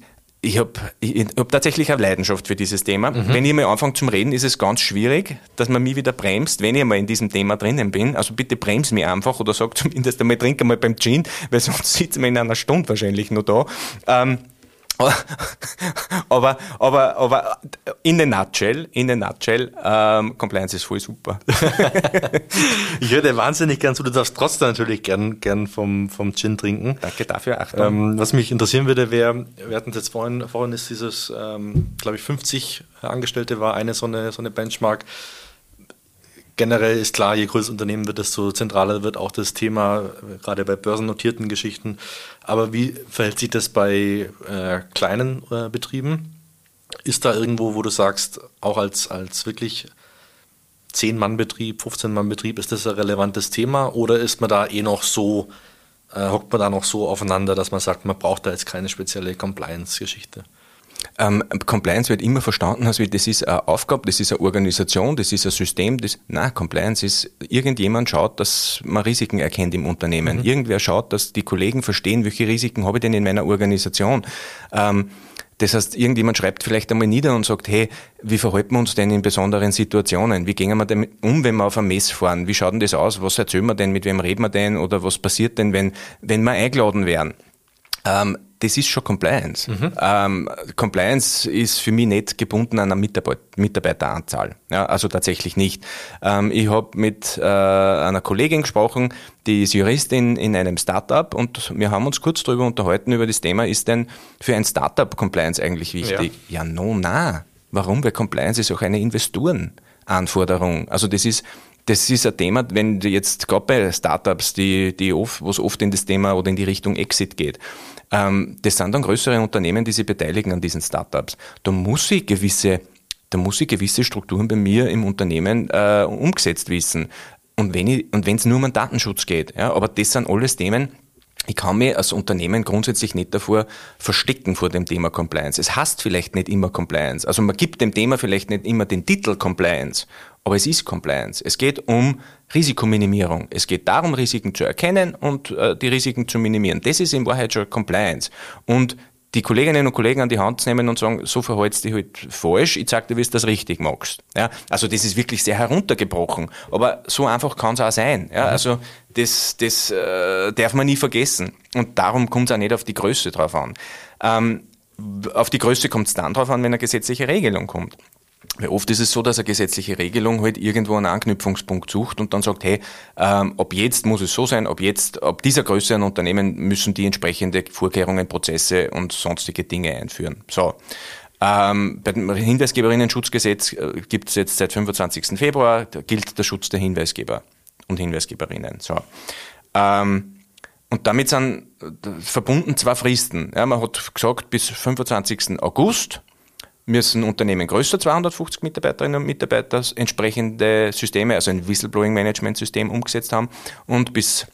ich habe ich hab tatsächlich eine Leidenschaft für dieses Thema. Mhm. Wenn ich mal anfange zum Reden, ist es ganz schwierig, dass man mich wieder bremst, wenn ich mal in diesem Thema drinnen bin. Also bitte bremst mich einfach oder sag <laughs> zumindest einmal, trink einmal beim Gin, weil sonst sitzen wir in einer Stunde wahrscheinlich noch da. Ähm, <laughs> aber, aber, aber in a nutshell, in a nutshell, ähm, Compliance ist voll super. <laughs> ich höre wahnsinnig gern zu. Du darfst trotzdem natürlich gern, gern vom, vom Gin trinken. Danke dafür. Achtung. Ähm, was mich interessieren würde, wäre, wir hatten jetzt vorhin, vorhin ist dieses, ähm, glaube ich, 50 Angestellte war eine so eine, so eine Benchmark generell ist klar, je größer Unternehmen wird, desto zentraler wird auch das Thema, gerade bei börsennotierten Geschichten. Aber wie verhält sich das bei äh, kleinen äh, Betrieben? Ist da irgendwo, wo du sagst, auch als, als wirklich 10-Mann-Betrieb, 15-Mann-Betrieb, ist das ein relevantes Thema oder ist man da eh noch so, äh, hockt man da noch so aufeinander, dass man sagt, man braucht da jetzt keine spezielle Compliance-Geschichte? Ähm, Compliance wird immer verstanden, als das ist eine Aufgabe, das ist eine Organisation, das ist ein System. Das, nein, Compliance ist, irgendjemand schaut, dass man Risiken erkennt im Unternehmen. Mhm. Irgendwer schaut, dass die Kollegen verstehen, welche Risiken habe ich denn in meiner Organisation. Ähm, das heißt, irgendjemand schreibt vielleicht einmal nieder und sagt, hey, wie verhalten wir uns denn in besonderen Situationen? Wie gehen wir denn um, wenn wir auf ein Mess fahren? Wie schaut denn das aus? Was erzählen wir denn? Mit wem reden wir denn? Oder was passiert denn, wenn, wenn wir eingeladen werden? Ähm, das ist schon Compliance. Mhm. Ähm, Compliance ist für mich nicht gebunden an eine Mitarbeit Mitarbeiteranzahl. Ja, also tatsächlich nicht. Ähm, ich habe mit äh, einer Kollegin gesprochen, die ist Juristin in einem Startup und wir haben uns kurz darüber unterhalten, über das Thema, ist denn für ein Startup Compliance eigentlich wichtig? Ja, ja no, na. Warum? Weil Compliance ist auch eine Investorenanforderung. Also das ist das ist ein Thema, wenn du jetzt gerade bei Startups, die, die oft, wo es oft in das Thema oder in die Richtung Exit geht, ähm, das sind dann größere Unternehmen, die sich beteiligen an diesen Startups. Da muss ich gewisse, da muss ich gewisse Strukturen bei mir im Unternehmen äh, umgesetzt wissen. Und wenn es nur um den Datenschutz geht, ja, aber das sind alles Themen, ich kann mich als Unternehmen grundsätzlich nicht davor verstecken vor dem Thema Compliance. Es heißt vielleicht nicht immer Compliance. Also man gibt dem Thema vielleicht nicht immer den Titel Compliance, aber es ist Compliance. Es geht um Risikominimierung. Es geht darum, Risiken zu erkennen und äh, die Risiken zu minimieren. Das ist in Wahrheit schon Compliance. Und die Kolleginnen und Kollegen an die Hand zu nehmen und sagen, so verhältst du dich halt falsch, ich zeig dir, wie du das richtig machst. Ja, also das ist wirklich sehr heruntergebrochen. Aber so einfach kann es auch sein. Ja, also das, das äh, darf man nie vergessen. Und darum kommt es auch nicht auf die Größe drauf an. Ähm, auf die Größe kommt es dann drauf an, wenn eine gesetzliche Regelung kommt. Weil oft ist es so, dass eine gesetzliche Regelung halt irgendwo einen Anknüpfungspunkt sucht und dann sagt, hey, ähm, ab jetzt muss es so sein, ab jetzt, ab dieser Größe an Unternehmen müssen die entsprechende Vorkehrungen, Prozesse und sonstige Dinge einführen. So. Ähm, beim Hinweisgeberinnen-Schutzgesetz äh, gibt es jetzt seit 25. Februar, da gilt der Schutz der Hinweisgeber und Hinweisgeberinnen. So. Ähm, und damit sind äh, verbunden zwei Fristen. Ja, man hat gesagt, bis 25. August müssen Unternehmen größer 250 Mitarbeiterinnen und Mitarbeiter entsprechende Systeme, also ein Whistleblowing-Management-System umgesetzt haben und bis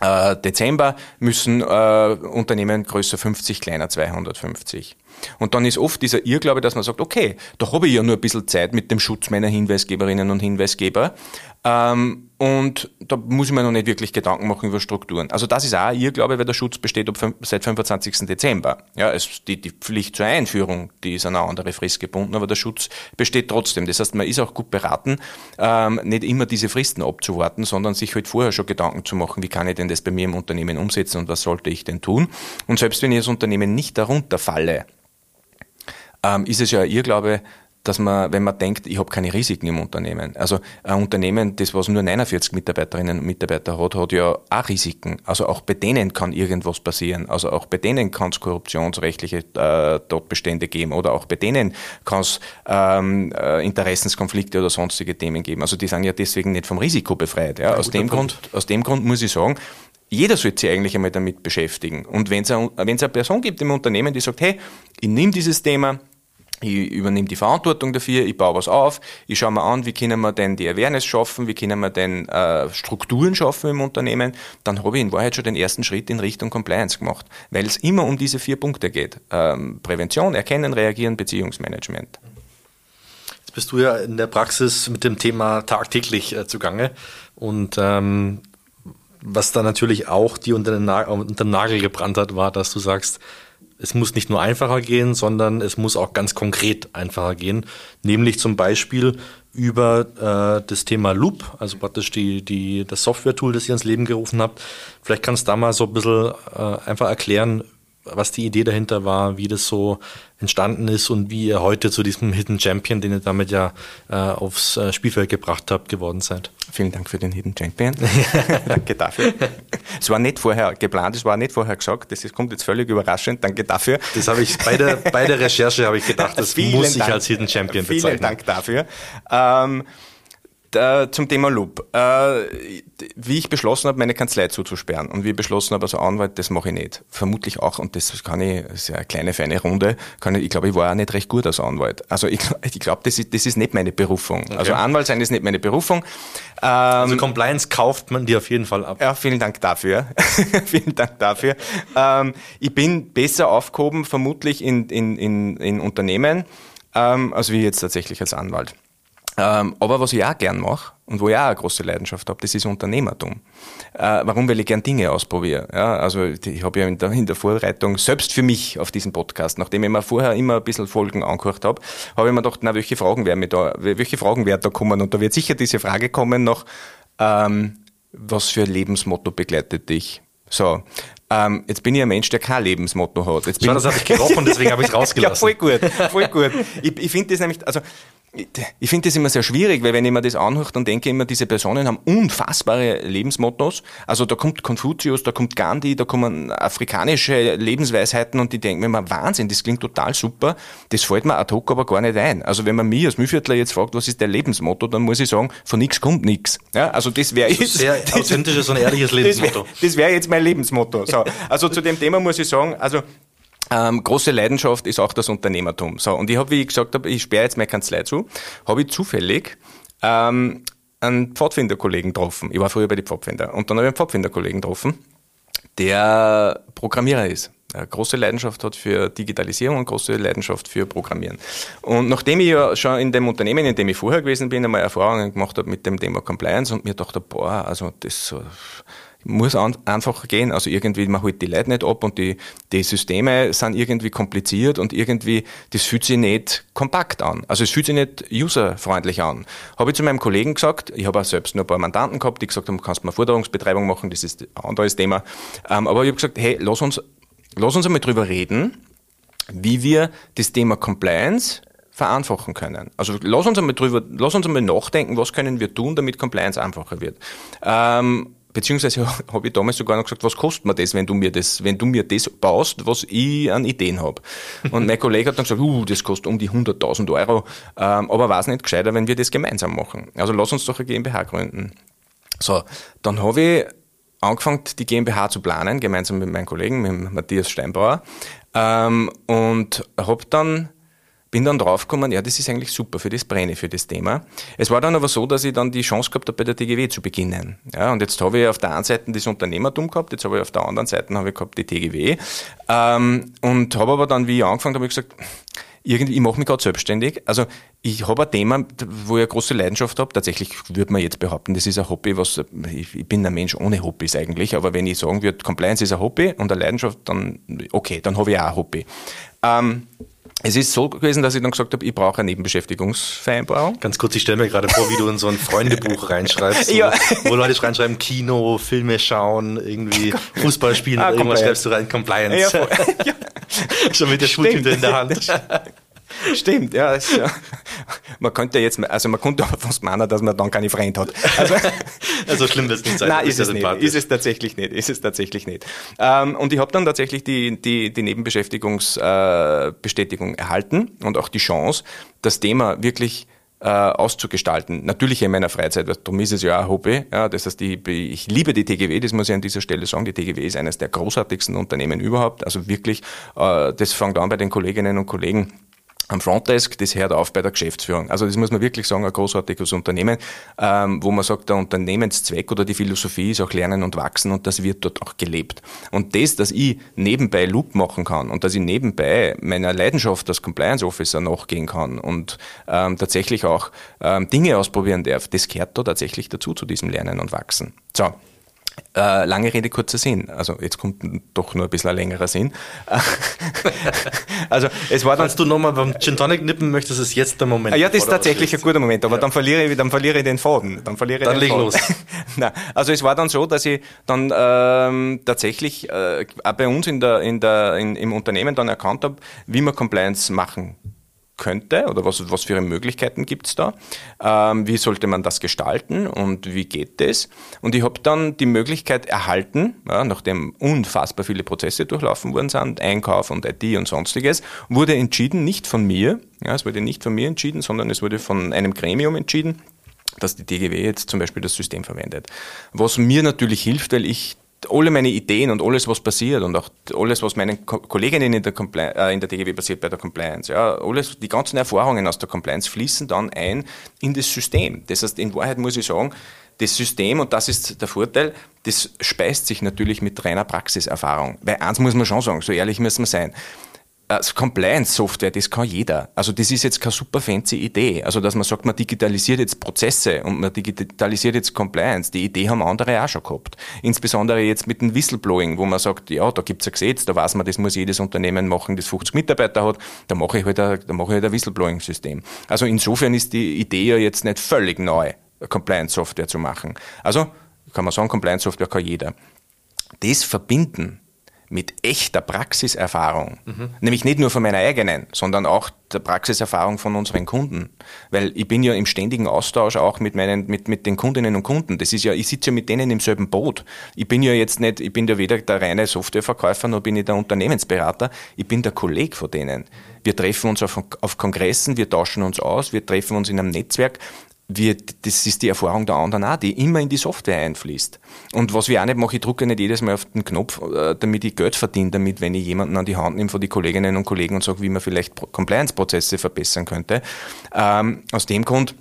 äh, Dezember müssen äh, Unternehmen größer 50, kleiner 250. Und dann ist oft dieser Irrglaube, dass man sagt, okay, da habe ich ja nur ein bisschen Zeit mit dem Schutz meiner Hinweisgeberinnen und Hinweisgeber. Ähm, und da muss ich mir noch nicht wirklich Gedanken machen über Strukturen. Also das ist auch ein Irrglaube, weil der Schutz besteht ab seit 25. Dezember. Ja, es, die, die Pflicht zur Einführung, die ist an eine andere Frist gebunden, aber der Schutz besteht trotzdem. Das heißt, man ist auch gut beraten, ähm, nicht immer diese Fristen abzuwarten, sondern sich halt vorher schon Gedanken zu machen, wie kann ich denn das bei mir im Unternehmen umsetzen und was sollte ich denn tun. Und selbst wenn ich als Unternehmen nicht darunter falle, ähm, ist es ja ein Irrglaube, dass man, wenn man denkt, ich habe keine Risiken im Unternehmen. Also ein Unternehmen, das was nur 49 Mitarbeiterinnen und Mitarbeiter hat, hat ja auch Risiken. Also auch bei denen kann irgendwas passieren. Also auch bei denen kann es korruptionsrechtliche äh, Tatbestände geben oder auch bei denen kann es ähm, äh, Interessenskonflikte oder sonstige Themen geben. Also die sind ja deswegen nicht vom Risiko befreit. Ja. Aus, dem Grund, aus dem Grund muss ich sagen, jeder sollte sich eigentlich einmal damit beschäftigen. Und wenn es eine, eine Person gibt im Unternehmen, die sagt, hey, ich nehme dieses Thema, ich übernehme die Verantwortung dafür, ich baue was auf, ich schaue mir an, wie können wir denn die Awareness schaffen, wie können wir denn äh, Strukturen schaffen im Unternehmen, dann habe ich in Wahrheit schon den ersten Schritt in Richtung Compliance gemacht, weil es immer um diese vier Punkte geht. Ähm, Prävention, Erkennen, Reagieren, Beziehungsmanagement. Jetzt bist du ja in der Praxis mit dem Thema tagtäglich äh, zugange und ähm, was da natürlich auch die unter den, unter den Nagel gebrannt hat, war, dass du sagst, es muss nicht nur einfacher gehen, sondern es muss auch ganz konkret einfacher gehen. Nämlich zum Beispiel über äh, das Thema Loop, also praktisch die, die, das Software-Tool, das ihr ins Leben gerufen habt. Vielleicht kannst du da mal so ein bisschen äh, einfach erklären, was die Idee dahinter war, wie das so entstanden ist und wie ihr heute zu diesem Hidden Champion, den ihr damit ja äh, aufs äh, Spielfeld gebracht habt, geworden seid. Vielen Dank für den Hidden Champion. <laughs> Danke dafür. Es war nicht vorher geplant, es war nicht vorher gesagt, das ist, kommt jetzt völlig überraschend. Danke dafür. Das habe ich bei der, bei der Recherche habe ich gedacht, <laughs> das muss ich als Hidden Champion Vielen bezeichnen. Vielen Dank dafür. Ähm, da, zum Thema Loop. Äh, wie ich beschlossen habe, meine Kanzlei zuzusperren und wie ich beschlossen habe, also Anwalt, das mache ich nicht. Vermutlich auch, und das kann ich, das ist ja eine kleine, feine Runde, kann ich, ich glaube, ich war auch nicht recht gut als Anwalt. Also ich, <laughs> ich glaube, das ist, das ist nicht meine Berufung. Okay. Also Anwalt sein ist nicht meine Berufung. Ähm, also Compliance kauft man dir auf jeden Fall ab. Ja, vielen Dank dafür. <laughs> vielen Dank dafür. Ähm, ich bin besser aufgehoben, vermutlich in, in, in, in Unternehmen, ähm, als wie jetzt tatsächlich als Anwalt. Ähm, aber was ich auch gern mache und wo ich auch eine große Leidenschaft habe, das ist Unternehmertum. Äh, warum? Weil ich gern Dinge ausprobiere. Ja, also ich habe ja in der, in der, Vorbereitung selbst für mich auf diesen Podcast, nachdem ich mir vorher immer ein bisschen Folgen angehört habe, habe ich mir gedacht, na, welche Fragen werden da, welche Fragen werden da kommen? Und da wird sicher diese Frage kommen noch, ähm, was für ein Lebensmotto begleitet dich? So, ähm, jetzt bin ich ein Mensch, der kein Lebensmotto hat. Jetzt bin Schau, das habe ich gerochen, deswegen habe ich es <laughs> rausgelassen. ja, voll gut, voll gut. Ich, ich finde das nämlich, also ich finde das immer sehr schwierig, weil wenn ich mir das anhöre, dann denke ich immer, diese Personen haben unfassbare Lebensmottos. Also da kommt Konfuzius, da kommt Gandhi, da kommen afrikanische Lebensweisheiten und die denken mir immer, Wahnsinn, das klingt total super, das fällt mir ad hoc aber gar nicht ein. Also wenn man mich als Mühlviertler jetzt fragt, was ist der Lebensmotto, dann muss ich sagen, von nichts kommt nichts. Ja, also das wäre jetzt... Sehr <laughs> authentisches und ehrliches Lebensmotto. Das wäre wär jetzt mein Lebensmotto. <laughs> So, also zu dem Thema muss ich sagen, also ähm, große Leidenschaft ist auch das Unternehmertum. So, und ich habe, wie ich gesagt habe, ich sperre jetzt meine Kanzlei zu, habe ich zufällig ähm, einen Pfadfinderkollegen getroffen. Ich war früher bei den Pfadfinder. Und dann habe ich einen Pfadfinderkollegen getroffen, der Programmierer ist. Große Leidenschaft hat für Digitalisierung und große Leidenschaft für Programmieren. Und nachdem ich ja schon in dem Unternehmen, in dem ich vorher gewesen bin, einmal Erfahrungen gemacht habe mit dem Thema Compliance und mir dachte, boah, also das so muss an, einfach gehen. Also irgendwie, man holt die Leute nicht ab und die, die Systeme sind irgendwie kompliziert und irgendwie, das fühlt sich nicht kompakt an. Also es fühlt sich nicht userfreundlich an. Habe ich zu meinem Kollegen gesagt, ich habe auch selbst nur ein paar Mandanten gehabt, die gesagt haben, kannst du mal Forderungsbetreibung machen, das ist ein anderes Thema. Ähm, aber ich habe gesagt, hey, lass uns, lass uns einmal drüber reden, wie wir das Thema Compliance vereinfachen können. Also lass uns einmal drüber, lass uns einmal nachdenken, was können wir tun, damit Compliance einfacher wird. Ähm, beziehungsweise <laughs> habe ich damals sogar noch gesagt, was kostet mir das, wenn du mir das, wenn du mir das baust, was ich an Ideen habe. <laughs> Und mein Kollege hat dann gesagt, uh, das kostet um die 100.000 Euro, ähm, aber war es nicht gescheiter, wenn wir das gemeinsam machen. Also lass uns doch eine GmbH gründen. So, dann habe ich angefangen, die GmbH zu planen, gemeinsam mit meinem Kollegen, mit Matthias Steinbauer, ähm, und habe dann bin dann draufgekommen, ja, das ist eigentlich super, für das brenne für das Thema. Es war dann aber so, dass ich dann die Chance gehabt habe, bei der TGW zu beginnen. Ja, und jetzt habe ich auf der einen Seite das Unternehmertum gehabt, jetzt habe ich auf der anderen Seite habe ich gehabt die TGW. Ähm, und habe aber dann, wie ich angefangen habe, gesagt, irgendwie, ich mache mich gerade selbstständig. Also ich habe ein Thema, wo ich eine große Leidenschaft habe. Tatsächlich würde man jetzt behaupten, das ist ein Hobby, was ich, ich bin ein Mensch ohne Hobbys eigentlich. Aber wenn ich sagen würde, Compliance ist ein Hobby und eine Leidenschaft, dann okay, dann habe ich auch ein Hobby. Ähm, es ist so gewesen, dass ich dann gesagt habe, ich brauche eine Nebenbeschäftigungsvereinbarung. Ganz kurz, ich stelle mir gerade vor, wie du in so ein Freundebuch <laughs> reinschreibst, so, ja. wo Leute reinschreiben, Kino, Filme schauen, irgendwie Fußball spielen, ah, irgendwas schreibst du rein, Compliance. Ja, <laughs> ja. Schon mit der Schultüte in der Hand. Stimmt, ja, ist, ja. Man könnte jetzt, also man könnte auch fast meinen, dass man dann keine Freund hat. Also, <laughs> also schlimm wird es nicht sein. Nein, ist es nicht. Ist es tatsächlich nicht. Ist es tatsächlich nicht. Ähm, und ich habe dann tatsächlich die, die, die Nebenbeschäftigungsbestätigung äh, erhalten und auch die Chance, das Thema wirklich äh, auszugestalten. Natürlich in meiner Freizeit, weil darum ist es ja auch ein Hobby. Ja, das heißt, ich, ich liebe die TGW, das muss ich an dieser Stelle sagen. Die TGW ist eines der großartigsten Unternehmen überhaupt. Also wirklich, äh, das fängt an bei den Kolleginnen und Kollegen am Frontdesk, das hört auf bei der Geschäftsführung. Also das muss man wirklich sagen, ein großartiges Unternehmen, ähm, wo man sagt, der Unternehmenszweck oder die Philosophie ist auch Lernen und Wachsen und das wird dort auch gelebt. Und das, dass ich nebenbei Loop machen kann und dass ich nebenbei meiner Leidenschaft als Compliance Officer nachgehen kann und ähm, tatsächlich auch ähm, Dinge ausprobieren darf, das gehört da tatsächlich dazu, zu diesem Lernen und Wachsen. So, Äh, lange Rede, kurzer Sinn. Also jetzt kommt doch nur ein bisschen ein längerer Sinn. <laughs> also es war dann... Falls du nochmal beim Gin Tonic nippen möchtest, ist jetzt der Moment. Ja, das ist tatsächlich ein guter Moment, aber ja. dann, verliere ich, dann verliere ich den Faden. Dann verliere ich dann leg los. <laughs> Nein, also es war dann so, dass ich dann ähm, tatsächlich äh, auch bei uns in der, in der, in, im Unternehmen dann erkannt habe, wie man Compliance machen könnte oder was, was für Möglichkeiten gibt es da? Ähm, wie sollte man das gestalten und wie geht das? Und ich habe dann die Möglichkeit erhalten, ja, nachdem unfassbar viele Prozesse durchlaufen worden sind, Einkauf und IT und sonstiges, wurde entschieden, nicht von mir, ja, es wurde nicht von mir entschieden, sondern es wurde von einem Gremium entschieden, dass die DGW jetzt zum Beispiel das System verwendet. Was mir natürlich hilft, weil ich alle meine Ideen und alles, was passiert und auch alles, was meinen Kolleginnen in der, Compli äh, in der DGW passiert bei der Compliance, ja, alles, die ganzen Erfahrungen aus der Compliance fließen dann ein in das System. Das heißt, in Wahrheit muss ich sagen, das System, und das ist der Vorteil, das speist sich natürlich mit reiner Praxiserfahrung. Weil eins muss man schon sagen, so ehrlich müssen wir sein also Compliance-Software, das kann jeder. Also das ist jetzt keine super fancy Idee. Also dass man sagt, man digitalisiert jetzt Prozesse und man digitalisiert jetzt Compliance. Die Idee haben andere auch schon gehabt. Insbesondere jetzt mit dem Whistleblowing, wo man sagt, ja, da gibt's ein Gesetz, da weiß man, das muss jedes Unternehmen machen, das 50 Mitarbeiter hat, da mache ich halt ein, mache ich halt ein Whistleblowing-System. Also insofern ist die Idee ja jetzt nicht völlig neu, Compliance-Software zu machen. Also kann man sagen, Compliance-Software kann jeder. Das verbinden mit echter Praxiserfahrung, mhm. nämlich nicht nur von meiner eigenen, sondern auch der Praxiserfahrung von unseren Kunden. Weil ich bin ja im ständigen Austausch auch mit meinen, mit, mit den Kundinnen und Kunden. Das ist ja, ich sitze ja mit denen im selben Boot. Ich bin ja jetzt nicht, ich bin ja weder der reine Softwareverkäufer, noch bin ich der Unternehmensberater. Ich bin der Kollege von denen. Wir treffen uns auf, auf Kongressen, wir tauschen uns aus, wir treffen uns in einem Netzwerk wir, das ist die Erfahrung der anderen auch, die immer in die Software einfließt. Und was wir auch nicht machen, ich drücke nicht jedes Mal auf den Knopf, äh, damit ich Geld verdiene, damit, wenn ich jemanden an die Hand nehme von den Kolleginnen und Kollegen und sage, wie man vielleicht Compliance-Prozesse verbessern könnte. Ähm, aus dem Grund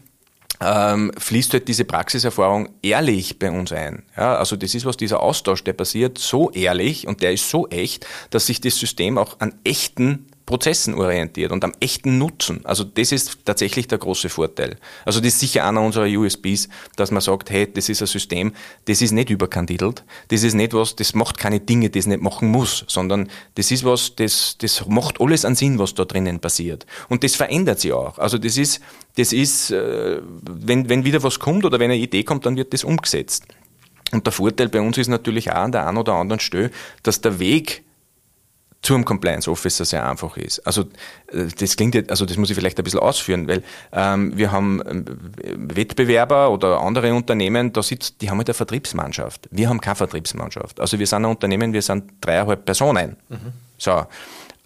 ähm, fließt halt diese Praxiserfahrung ehrlich bei uns ein. Ja, also das ist was, dieser Austausch, der passiert so ehrlich und der ist so echt, dass sich das System auch an echten Prozessen orientiert und am echten Nutzen. Also das ist tatsächlich der große Vorteil. Also das ist sicher einer unserer USBs, dass man sagt, hey, das ist ein System, das ist nicht überkandidelt, das ist nicht was, das macht keine Dinge, das nicht machen muss, sondern das ist was, das, das macht alles an Sinn, was da drinnen passiert. Und das verändert sich auch. Also das ist, das ist, äh, wenn, wenn wieder was kommt oder wenn eine Idee kommt, dann wird das umgesetzt. Und der Vorteil bei uns ist natürlich auch an der einen oder anderen Stelle, dass der Weg zum Compliance Officer sehr einfach ist. Also äh, das klingt jetzt, also das muss ich vielleicht ein bisschen ausführen, weil ähm, wir haben ähm, Wettbewerber oder andere Unternehmen, da sitzt, die haben halt eine Vertriebsmannschaft. Wir haben keine Vertriebsmannschaft. Also wir sind ein Unternehmen, wir sind dreieinhalb Personen. Mhm. So.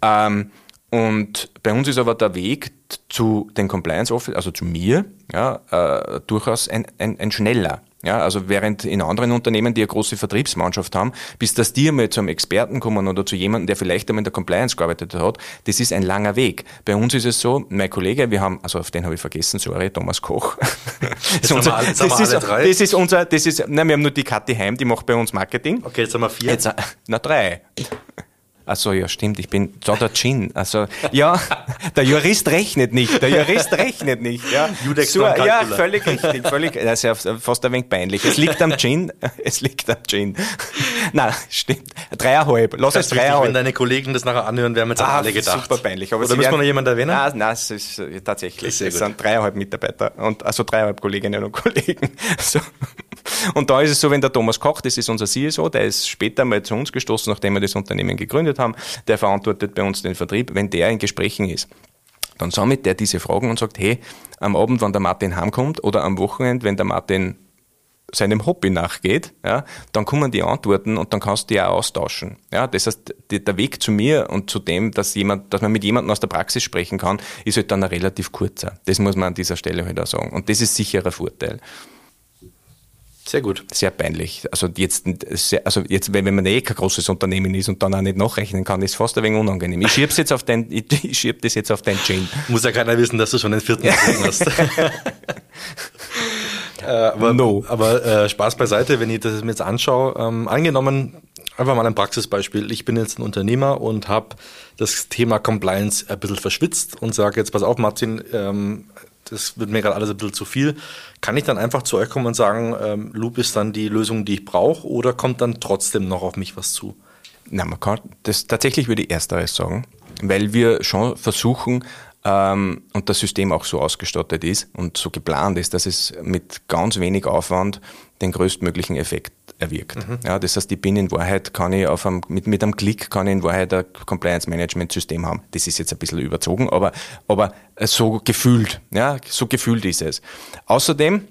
Ähm, und bei uns ist aber der Weg zu den Compliance Officer, also zu mir, ja, äh, durchaus ein, ein, ein schneller. Ja, also während in anderen Unternehmen, die eine große Vertriebsmannschaft haben, bis dass die einmal zum Experten kommen oder zu jemandem, der vielleicht einmal in der Compliance gearbeitet hat, das ist ein langer Weg. Bei uns ist es so, mein Kollege, wir haben, also auf den habe ich vergessen, sorry, Thomas Koch. das, unser, wir, das, ist, das ist unser, das ist, nein, wir haben nur die Kathi Heim, die macht bei uns Marketing. Okay, jetzt haben wir vier. Jetzt, na, drei. Also ja, stimmt, ich bin da der Gin. Also ja, der Jurist rechnet nicht, der Jurist rechnet nicht. Ja, Judex so, ja völlig richtig, völlig, das ist ja fast ein wenig peinlich. Es liegt am Gin, <laughs> es liegt am Gin. Nein, stimmt, dreieinhalb, lass es dreieinhalb. Wenn deine Kollegen das nachher anhören, werden wir jetzt ah, alle gedacht. super peinlich. Aber Oder müssen wir noch jemanden erwähnen? Nein, nein, es ist tatsächlich, es sind dreieinhalb Mitarbeiter und also dreieinhalb Kolleginnen und Kollegen. <laughs> So. Und da ist es so, wenn der Thomas Koch, das ist unser CSO, der ist später mal zu uns gestoßen, nachdem wir das Unternehmen gegründet haben, der verantwortet bei uns den Vertrieb, wenn der in Gesprächen ist. Dann sammelt der diese Fragen und sagt, hey, am Abend, wenn der Martin heimkommt oder am Wochenende, wenn der Martin seinem Hobby nachgeht, ja, dann kommen die Antworten und dann kannst du die auch austauschen. Ja, das heißt, der Weg zu mir und zu dem, dass jemand, dass man mit jemandem aus der Praxis sprechen kann, ist halt dann ein relativ kurzer. Das muss man an dieser Stelle halt auch sagen. Und das ist sicher ein Vorteil. Sehr gut. Sehr peinlich. Also jetzt, also jetzt, wenn man eh kein großes Unternehmen ist und dann auch nicht nachrechnen kann, ist fast ein wenig unangenehm. Ich schieb's jetzt auf dein, <laughs> ich, ich schieb das jetzt auf dein Chain. Muss ja keiner wissen, dass du schon den vierten hast. <laughs> <laughs> äh, aber no. aber äh, Spaß beiseite, wenn ich das mir jetzt anschaue. Ähm, angenommen, einfach mal ein Praxisbeispiel. Ich bin jetzt ein Unternehmer und habe das Thema Compliance ein bisschen verschwitzt und sage jetzt, pass auf Martin, ähm, das wird mir gerade alles ein bisschen zu viel. Kann ich dann einfach zu euch kommen und sagen, ähm, Loop ist dann die Lösung, die ich brauche, oder kommt dann trotzdem noch auf mich was zu? Na, man kann das tatsächlich würde ich ersteres sagen, weil wir schon versuchen, ähm, und das System auch so ausgestattet ist und so geplant ist, dass es mit ganz wenig Aufwand den größtmöglichen Effekt erwirkt. Mhm. Ja, das heißt, ich bin in Wahrheit, kann ich auf einem, mit, mit einem Klick kann ich in Wahrheit ein Compliance Management System haben. Das ist jetzt ein bisschen überzogen, aber, aber so gefühlt, ja, so gefühlt ist es. Außerdem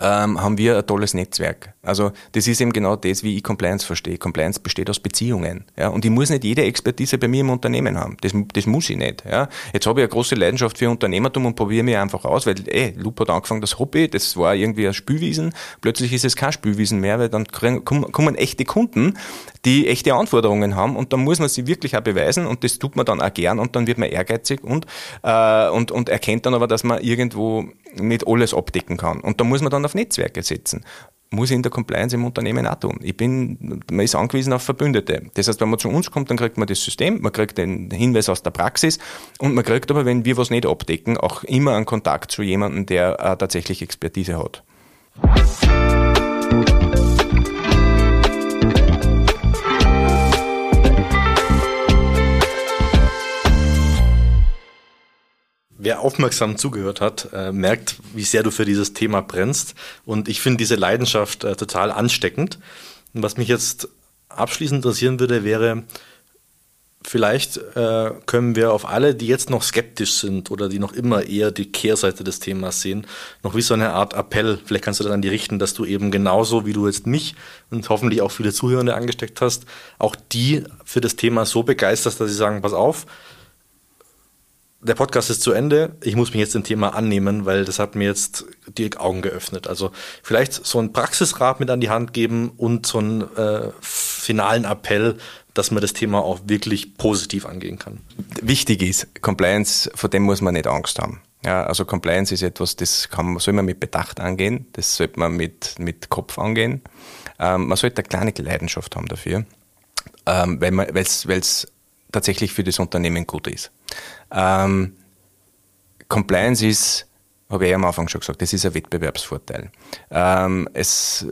ähm, haben wir ein tolles Netzwerk. Also das ist eben genau das, wie ich Compliance verstehe. Compliance besteht aus Beziehungen. Ja? Und ich muss nicht jede Expertise bei mir im Unternehmen haben. Das, das muss ich nicht. Ja? Jetzt habe ich eine große Leidenschaft für Unternehmertum und probiere mich einfach aus, weil ey, Loop hat angefangen, das Hobby, das war irgendwie ein Spülwiesen. Plötzlich ist es kein Spülwiesen mehr, weil dann kommen echte Kunden, die echte Anforderungen haben und dann muss man sie wirklich auch beweisen und das tut man dann auch gern und dann wird man ehrgeizig und, äh, und, und erkennt dann aber, dass man irgendwo nicht alles abdecken kann. Und da muss man dann auf Netzwerke setzen muss ich in der Compliance im Unternehmen auch tun. Ich bin, man ist angewiesen auf Verbündete. Das heißt, wenn man zu uns kommt, dann kriegt man das System, man kriegt den Hinweis aus der Praxis und man kriegt aber, wenn wir was nicht abdecken, auch immer einen Kontakt zu jemandem, der äh, tatsächlich Expertise hat. Wer aufmerksam zugehört hat, äh, merkt, wie sehr du für dieses Thema brennst. Und ich finde diese Leidenschaft äh, total ansteckend. Und was mich jetzt abschließend interessieren würde, wäre, vielleicht äh, können wir auf alle, die jetzt noch skeptisch sind oder die noch immer eher die Kehrseite des Themas sehen, noch wie so eine Art Appell, vielleicht kannst du dann an die richten, dass du eben genauso wie du jetzt mich und hoffentlich auch viele Zuhörende angesteckt hast, auch die für das Thema so begeisterst, dass sie sagen, pass auf, der Podcast ist zu Ende. Ich muss mich jetzt dem Thema annehmen, weil das hat mir jetzt die Augen geöffnet. Also vielleicht so ein Praxisrat mit an die Hand geben und so einen äh, finalen Appell, dass man das Thema auch wirklich positiv angehen kann. Wichtig ist, Compliance, vor dem muss man nicht Angst haben. Ja, also Compliance ist etwas, das kann, soll man mit Bedacht angehen, das sollte man mit, mit Kopf angehen. Ähm, man sollte eine kleine Leidenschaft haben dafür, ähm, weil es tatsächlich für das Unternehmen gut ist. Ähm, Compliance ist, habe ich am Anfang schon gesagt, das ist ein Wettbewerbsvorteil. Ähm, es,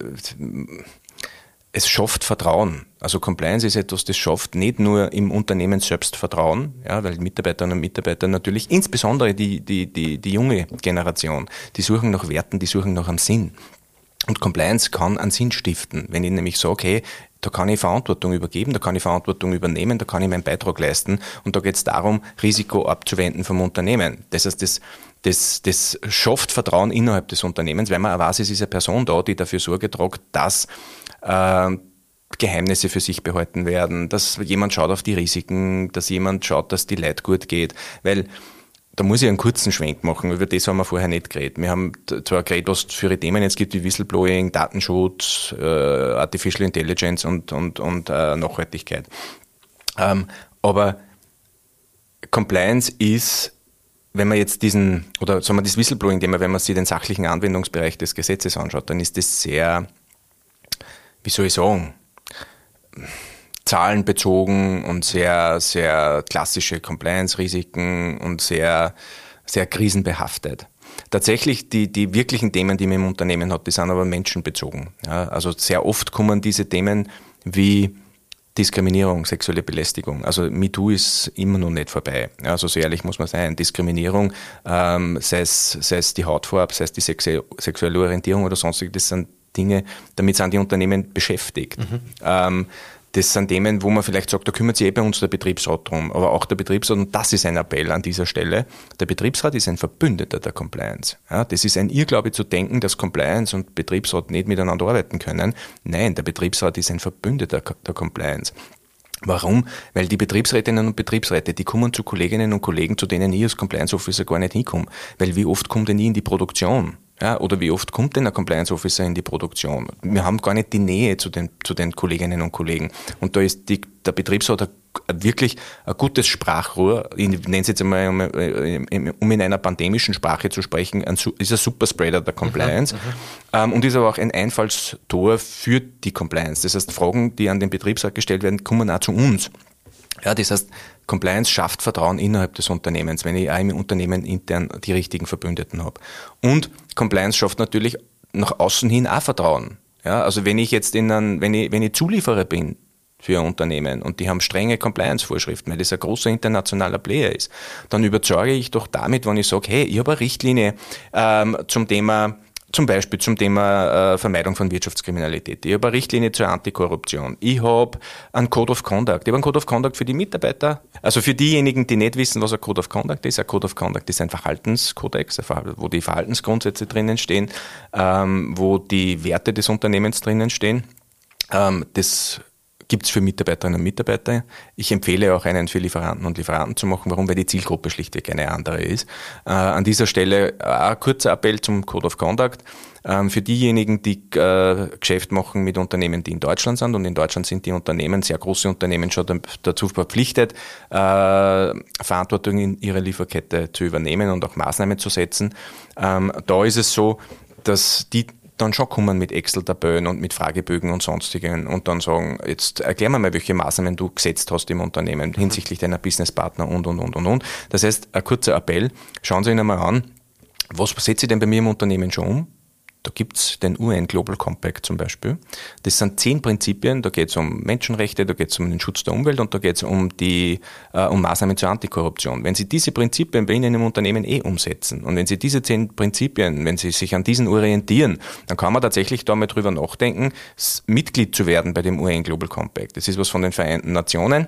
es schafft Vertrauen. Also Compliance ist etwas, das schafft nicht nur im Unternehmen selbst Vertrauen, ja, weil Mitarbeiterinnen und Mitarbeiter natürlich, insbesondere die, die, die, die junge Generation, die suchen nach Werten, die suchen nach einem Sinn. Und Compliance kann einen Sinn stiften. Wenn ich nämlich sage, hey, da kann ich Verantwortung übergeben, da kann ich Verantwortung übernehmen, da kann ich meinen Beitrag leisten. Und da geht es darum, Risiko abzuwenden vom Unternehmen. Das heißt, das, das, das schafft Vertrauen innerhalb des Unternehmens, weil man weiß, es ist eine Person da, die dafür Sorge trägt, dass äh, Geheimnisse für sich behalten werden, dass jemand schaut auf die Risiken, dass jemand schaut, dass die Leute gut geht. Weil da muss ich einen kurzen Schwenk machen, über das haben wir vorher nicht geredet. Wir haben zwar geredet, was es für Themen jetzt gibt, wie Whistleblowing, Datenschutz, äh, Artificial Intelligence und, und, und äh, Nachhaltigkeit. Ähm, aber Compliance ist, wenn man jetzt diesen, oder sagen wir das Whistleblowing-Thema, wenn man sich den sachlichen Anwendungsbereich des Gesetzes anschaut, dann ist das sehr, wie soll ich sagen, zahlenbezogen und sehr, sehr klassische Compliance-Risiken und sehr, sehr krisenbehaftet. Tatsächlich, die, die wirklichen Themen, die man im Unternehmen hat, die sind aber menschenbezogen. Ja, also sehr oft kommen diese Themen wie Diskriminierung, sexuelle Belästigung. Also MeToo ist immer noch nicht vorbei. Also so ehrlich muss man sein. Diskriminierung, ähm, sei, es, sei es die Hautfarbe, sei es die sexuelle Orientierung oder sonstige, das sind Dinge, damit sind die Unternehmen beschäftigt. Mhm. Ähm, das sind Themen, wo man vielleicht sagt, da kümmert sich eh bei uns der Betriebsrat drum. Aber auch der Betriebsrat, und das ist ein Appell an dieser Stelle, der Betriebsrat ist ein Verbündeter der Compliance. Ja, das ist ein Irrglaube zu denken, dass Compliance und Betriebsrat nicht miteinander arbeiten können. Nein, der Betriebsrat ist ein Verbündeter der Compliance. Warum? Weil die Betriebsrätinnen und Betriebsräte, die kommen zu Kolleginnen und Kollegen, zu denen ich als Compliance Officer gar nicht hinkomme. Weil wie oft kommt denn ich in die Produktion? Ja, oder wie oft kommt denn ein Compliance Officer in die Produktion? Wir haben gar nicht die Nähe zu den, zu den Kolleginnen und Kollegen. Und da ist die, der Betriebsrat wirklich ein gutes Sprachrohr. Ich nenne es jetzt einmal, um, in einer pandemischen Sprache zu sprechen, ein, ist ein Superspreader der Compliance. Mhm, mhm, ähm, und ist aber auch ein Einfallstor für die Compliance. Das heißt, Fragen, die an den Betriebsrat gestellt werden, kommen auch zu uns. Ja, das heißt, Compliance schafft Vertrauen innerhalb des Unternehmens, wenn ich auch im Unternehmen intern die richtigen Verbündeten habe. Und Compliance schafft natürlich nach außen hin auch Vertrauen. Ja, also wenn ich jetzt in einen, wenn ich, wenn ich Zulieferer bin für ein Unternehmen und die haben strenge Compliance-Vorschriften, weil das ein großer internationaler Player ist, dann überzeuge ich doch damit, wenn ich sage, hey, ich habe eine Richtlinie ähm, zum Thema zum Beispiel zum Thema äh, Vermeidung von Wirtschaftskriminalität. Ich habe eine Richtlinie zur Antikorruption. Ich habe einen Code of Conduct. Ich habe einen Code of Conduct für die Mitarbeiter. Also für diejenigen, die nicht wissen, was ein Code of Conduct ist. Ein Code of Conduct ist ein Verhaltenskodex, wo die Verhaltensgrundsätze drinnen stehen, ähm, wo die Werte des Unternehmens drinnen stehen. Ähm, das gibt es für Mitarbeiterinnen und Mitarbeiter. Ich empfehle auch einen für Lieferanten und Lieferanten zu machen. Warum? Weil die Zielgruppe schlichtweg eine andere ist. Äh, an dieser Stelle ein kurzer Appell zum Code of Conduct. Ähm, für diejenigen, die äh, Geschäft machen mit Unternehmen, die in Deutschland sind, und in Deutschland sind die Unternehmen, sehr große Unternehmen, schon dazu verpflichtet, äh, Verantwortung in ihrer Lieferkette zu übernehmen und auch Maßnahmen zu setzen. Ähm, da ist es so, dass die dann schon kommen mit Excel-Tabellen und mit Fragebögen und sonstigen und dann sagen, jetzt erklär mir mal, welche Maßnahmen du gesetzt hast im Unternehmen hinsichtlich deiner Businesspartner und, und, und, und, und. Das heißt, ein kurzer Appell, schauen Sie Ihnen mal an, was setze ich denn bei mir im Unternehmen schon um? Da gibt's den UN Global Compact zum Beispiel. Das sind zehn Prinzipien, da geht's um Menschenrechte, da geht's um den Schutz der Umwelt und da geht's um die äh, um Maßnahmen zur Antikorruption. Wenn Sie diese Prinzipien bei Ihnen im Unternehmen eh umsetzen und wenn Sie diese zehn Prinzipien, wenn Sie sich an diesen orientieren, dann kann man tatsächlich da mal drüber nachdenken, Mitglied zu werden bei dem UN Global Compact. Das ist was von den Vereinten Nationen.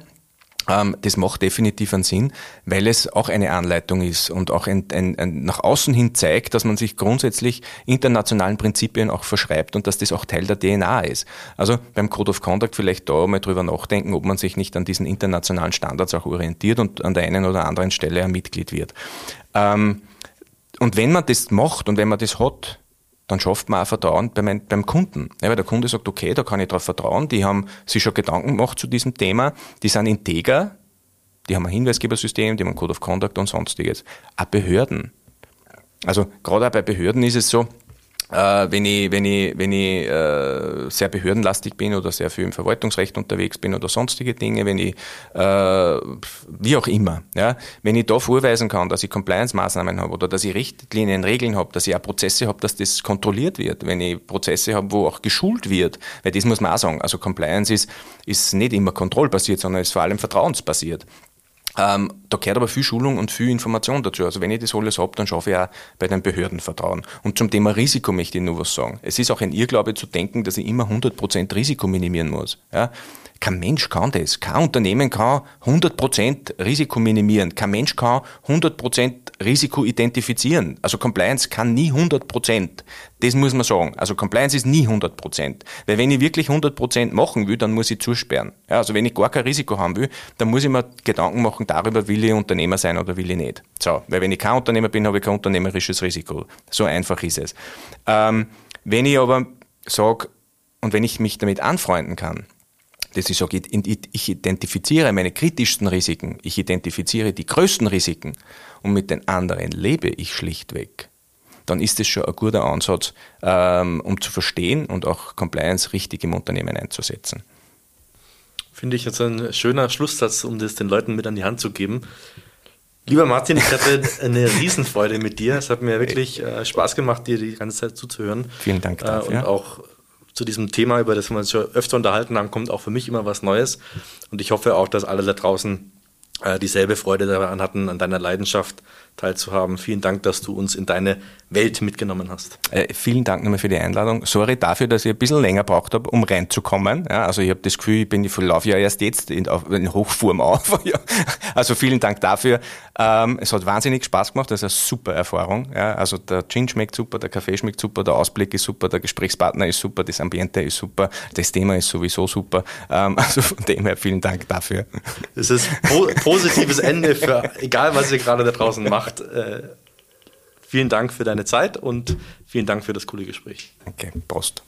Ähm, das macht definitiv einen Sinn, weil es auch eine Anleitung ist und auch ein, ein, ein nach außen hin zeigt, dass man sich grundsätzlich internationalen Prinzipien auch verschreibt und dass das auch Teil der DNA ist. Also beim Code of Conduct vielleicht da mal drüber nachdenken, ob man sich nicht an diesen internationalen Standards auch orientiert und an der einen oder anderen Stelle ein Mitglied wird. Ähm, und wenn man das macht und wenn man das hat, dann schafft man auch Vertrauen beim, beim Kunden. Ja, weil der Kunde sagt, okay, da kann ich darauf vertrauen, die haben sich schon Gedanken gemacht zu diesem Thema, die sind integer, die haben ein Hinweisgebersystem, die haben ein Code of Conduct und sonstiges. Auch Behörden. Also gerade auch bei Behörden ist es so, äh, wenn ich, wenn ich, wenn ich äh, sehr behördenlastig bin oder sehr viel im Verwaltungsrecht unterwegs bin oder sonstige Dinge, wenn ich, äh, wie auch immer, ja, wenn ich da vorweisen kann, dass ich Compliance-Maßnahmen habe oder dass ich Richtlinien, Regeln habe, dass ich auch Prozesse habe, dass das kontrolliert wird, wenn ich Prozesse habe, wo auch geschult wird, weil das muss man auch sagen, also Compliance ist, ist nicht immer kontrollbasiert, sondern ist vor allem vertrauensbasiert. Ähm, da gehört aber viel Schulung und viel Information dazu. Also wenn ich das alles habe, dann schaffe ich auch bei den Behörden Vertrauen. Und zum Thema Risiko möchte ich nur was sagen. Es ist auch ein Irrglaube zu denken, dass ich immer 100% Risiko minimieren muss. Ja? Kein Mensch kann das. Kein Unternehmen kann 100% Risiko minimieren. Kein Mensch kann 100% Risiko identifizieren. Also Compliance kann nie 100%. Das muss man sagen. Also Compliance ist nie 100%. Weil wenn ich wirklich 100% machen will, dann muss ich zusperren. Ja, also wenn ich gar kein Risiko haben will, dann muss ich mir Gedanken machen darüber, will ich Unternehmer sein oder will ich nicht. So, weil wenn ich kein Unternehmer bin, habe ich kein unternehmerisches Risiko. So einfach ist es. Ähm, wenn ich aber sage, und wenn ich mich damit anfreunden kann, dass ich sage, ich identifiziere meine kritischsten Risiken, ich identifiziere die größten Risiken und mit den anderen lebe ich schlichtweg, dann ist das schon ein guter Ansatz, ähm, um zu verstehen und auch Compliance richtig im Unternehmen einzusetzen. Finde ich jetzt ein schöner Schlusssatz, um das den Leuten mit an die Hand zu geben. Lieber Martin, ich hatte <laughs> eine Riesenfreude mit dir. Es hat mir wirklich äh, Spaß gemacht, dir die ganze Zeit zuzuhören. Vielen Dank dafür. Äh, und auch zu diesem Thema, über das wir uns schon öfter unterhalten haben, kommt auch für mich immer was Neues. Und ich hoffe auch, dass alle da draußen äh, dieselbe Freude daran hatten, an deiner Leidenschaft teilzuhaben. Vielen Dank, dass du uns in deine Welt mitgenommen hast. Äh, vielen Dank nochmal für die Einladung. Sorry dafür, dass ich ein bisschen länger braucht habe, um reinzukommen. Ja, also ich habe das Gefühl, ich bin ich laufe ja erst jetzt in, in Hochform auf. <laughs> ja. Also vielen Dank dafür. Ähm, es hat wahnsinnig Spaß gemacht, das ist eine super Erfahrung. Ja, also der Gin schmeckt super, der Kaffee schmeckt super, der Ausblick ist super, der Gesprächspartner ist super, das Ambiente ist super, das Thema ist sowieso super. Ähm, <laughs> also von dem her vielen Dank dafür. Es ist po positives Ende für egal, was ihr gerade da draußen macht. Äh, Vielen Dank für deine Zeit und vielen Dank für das coole Gespräch. Danke, Prost.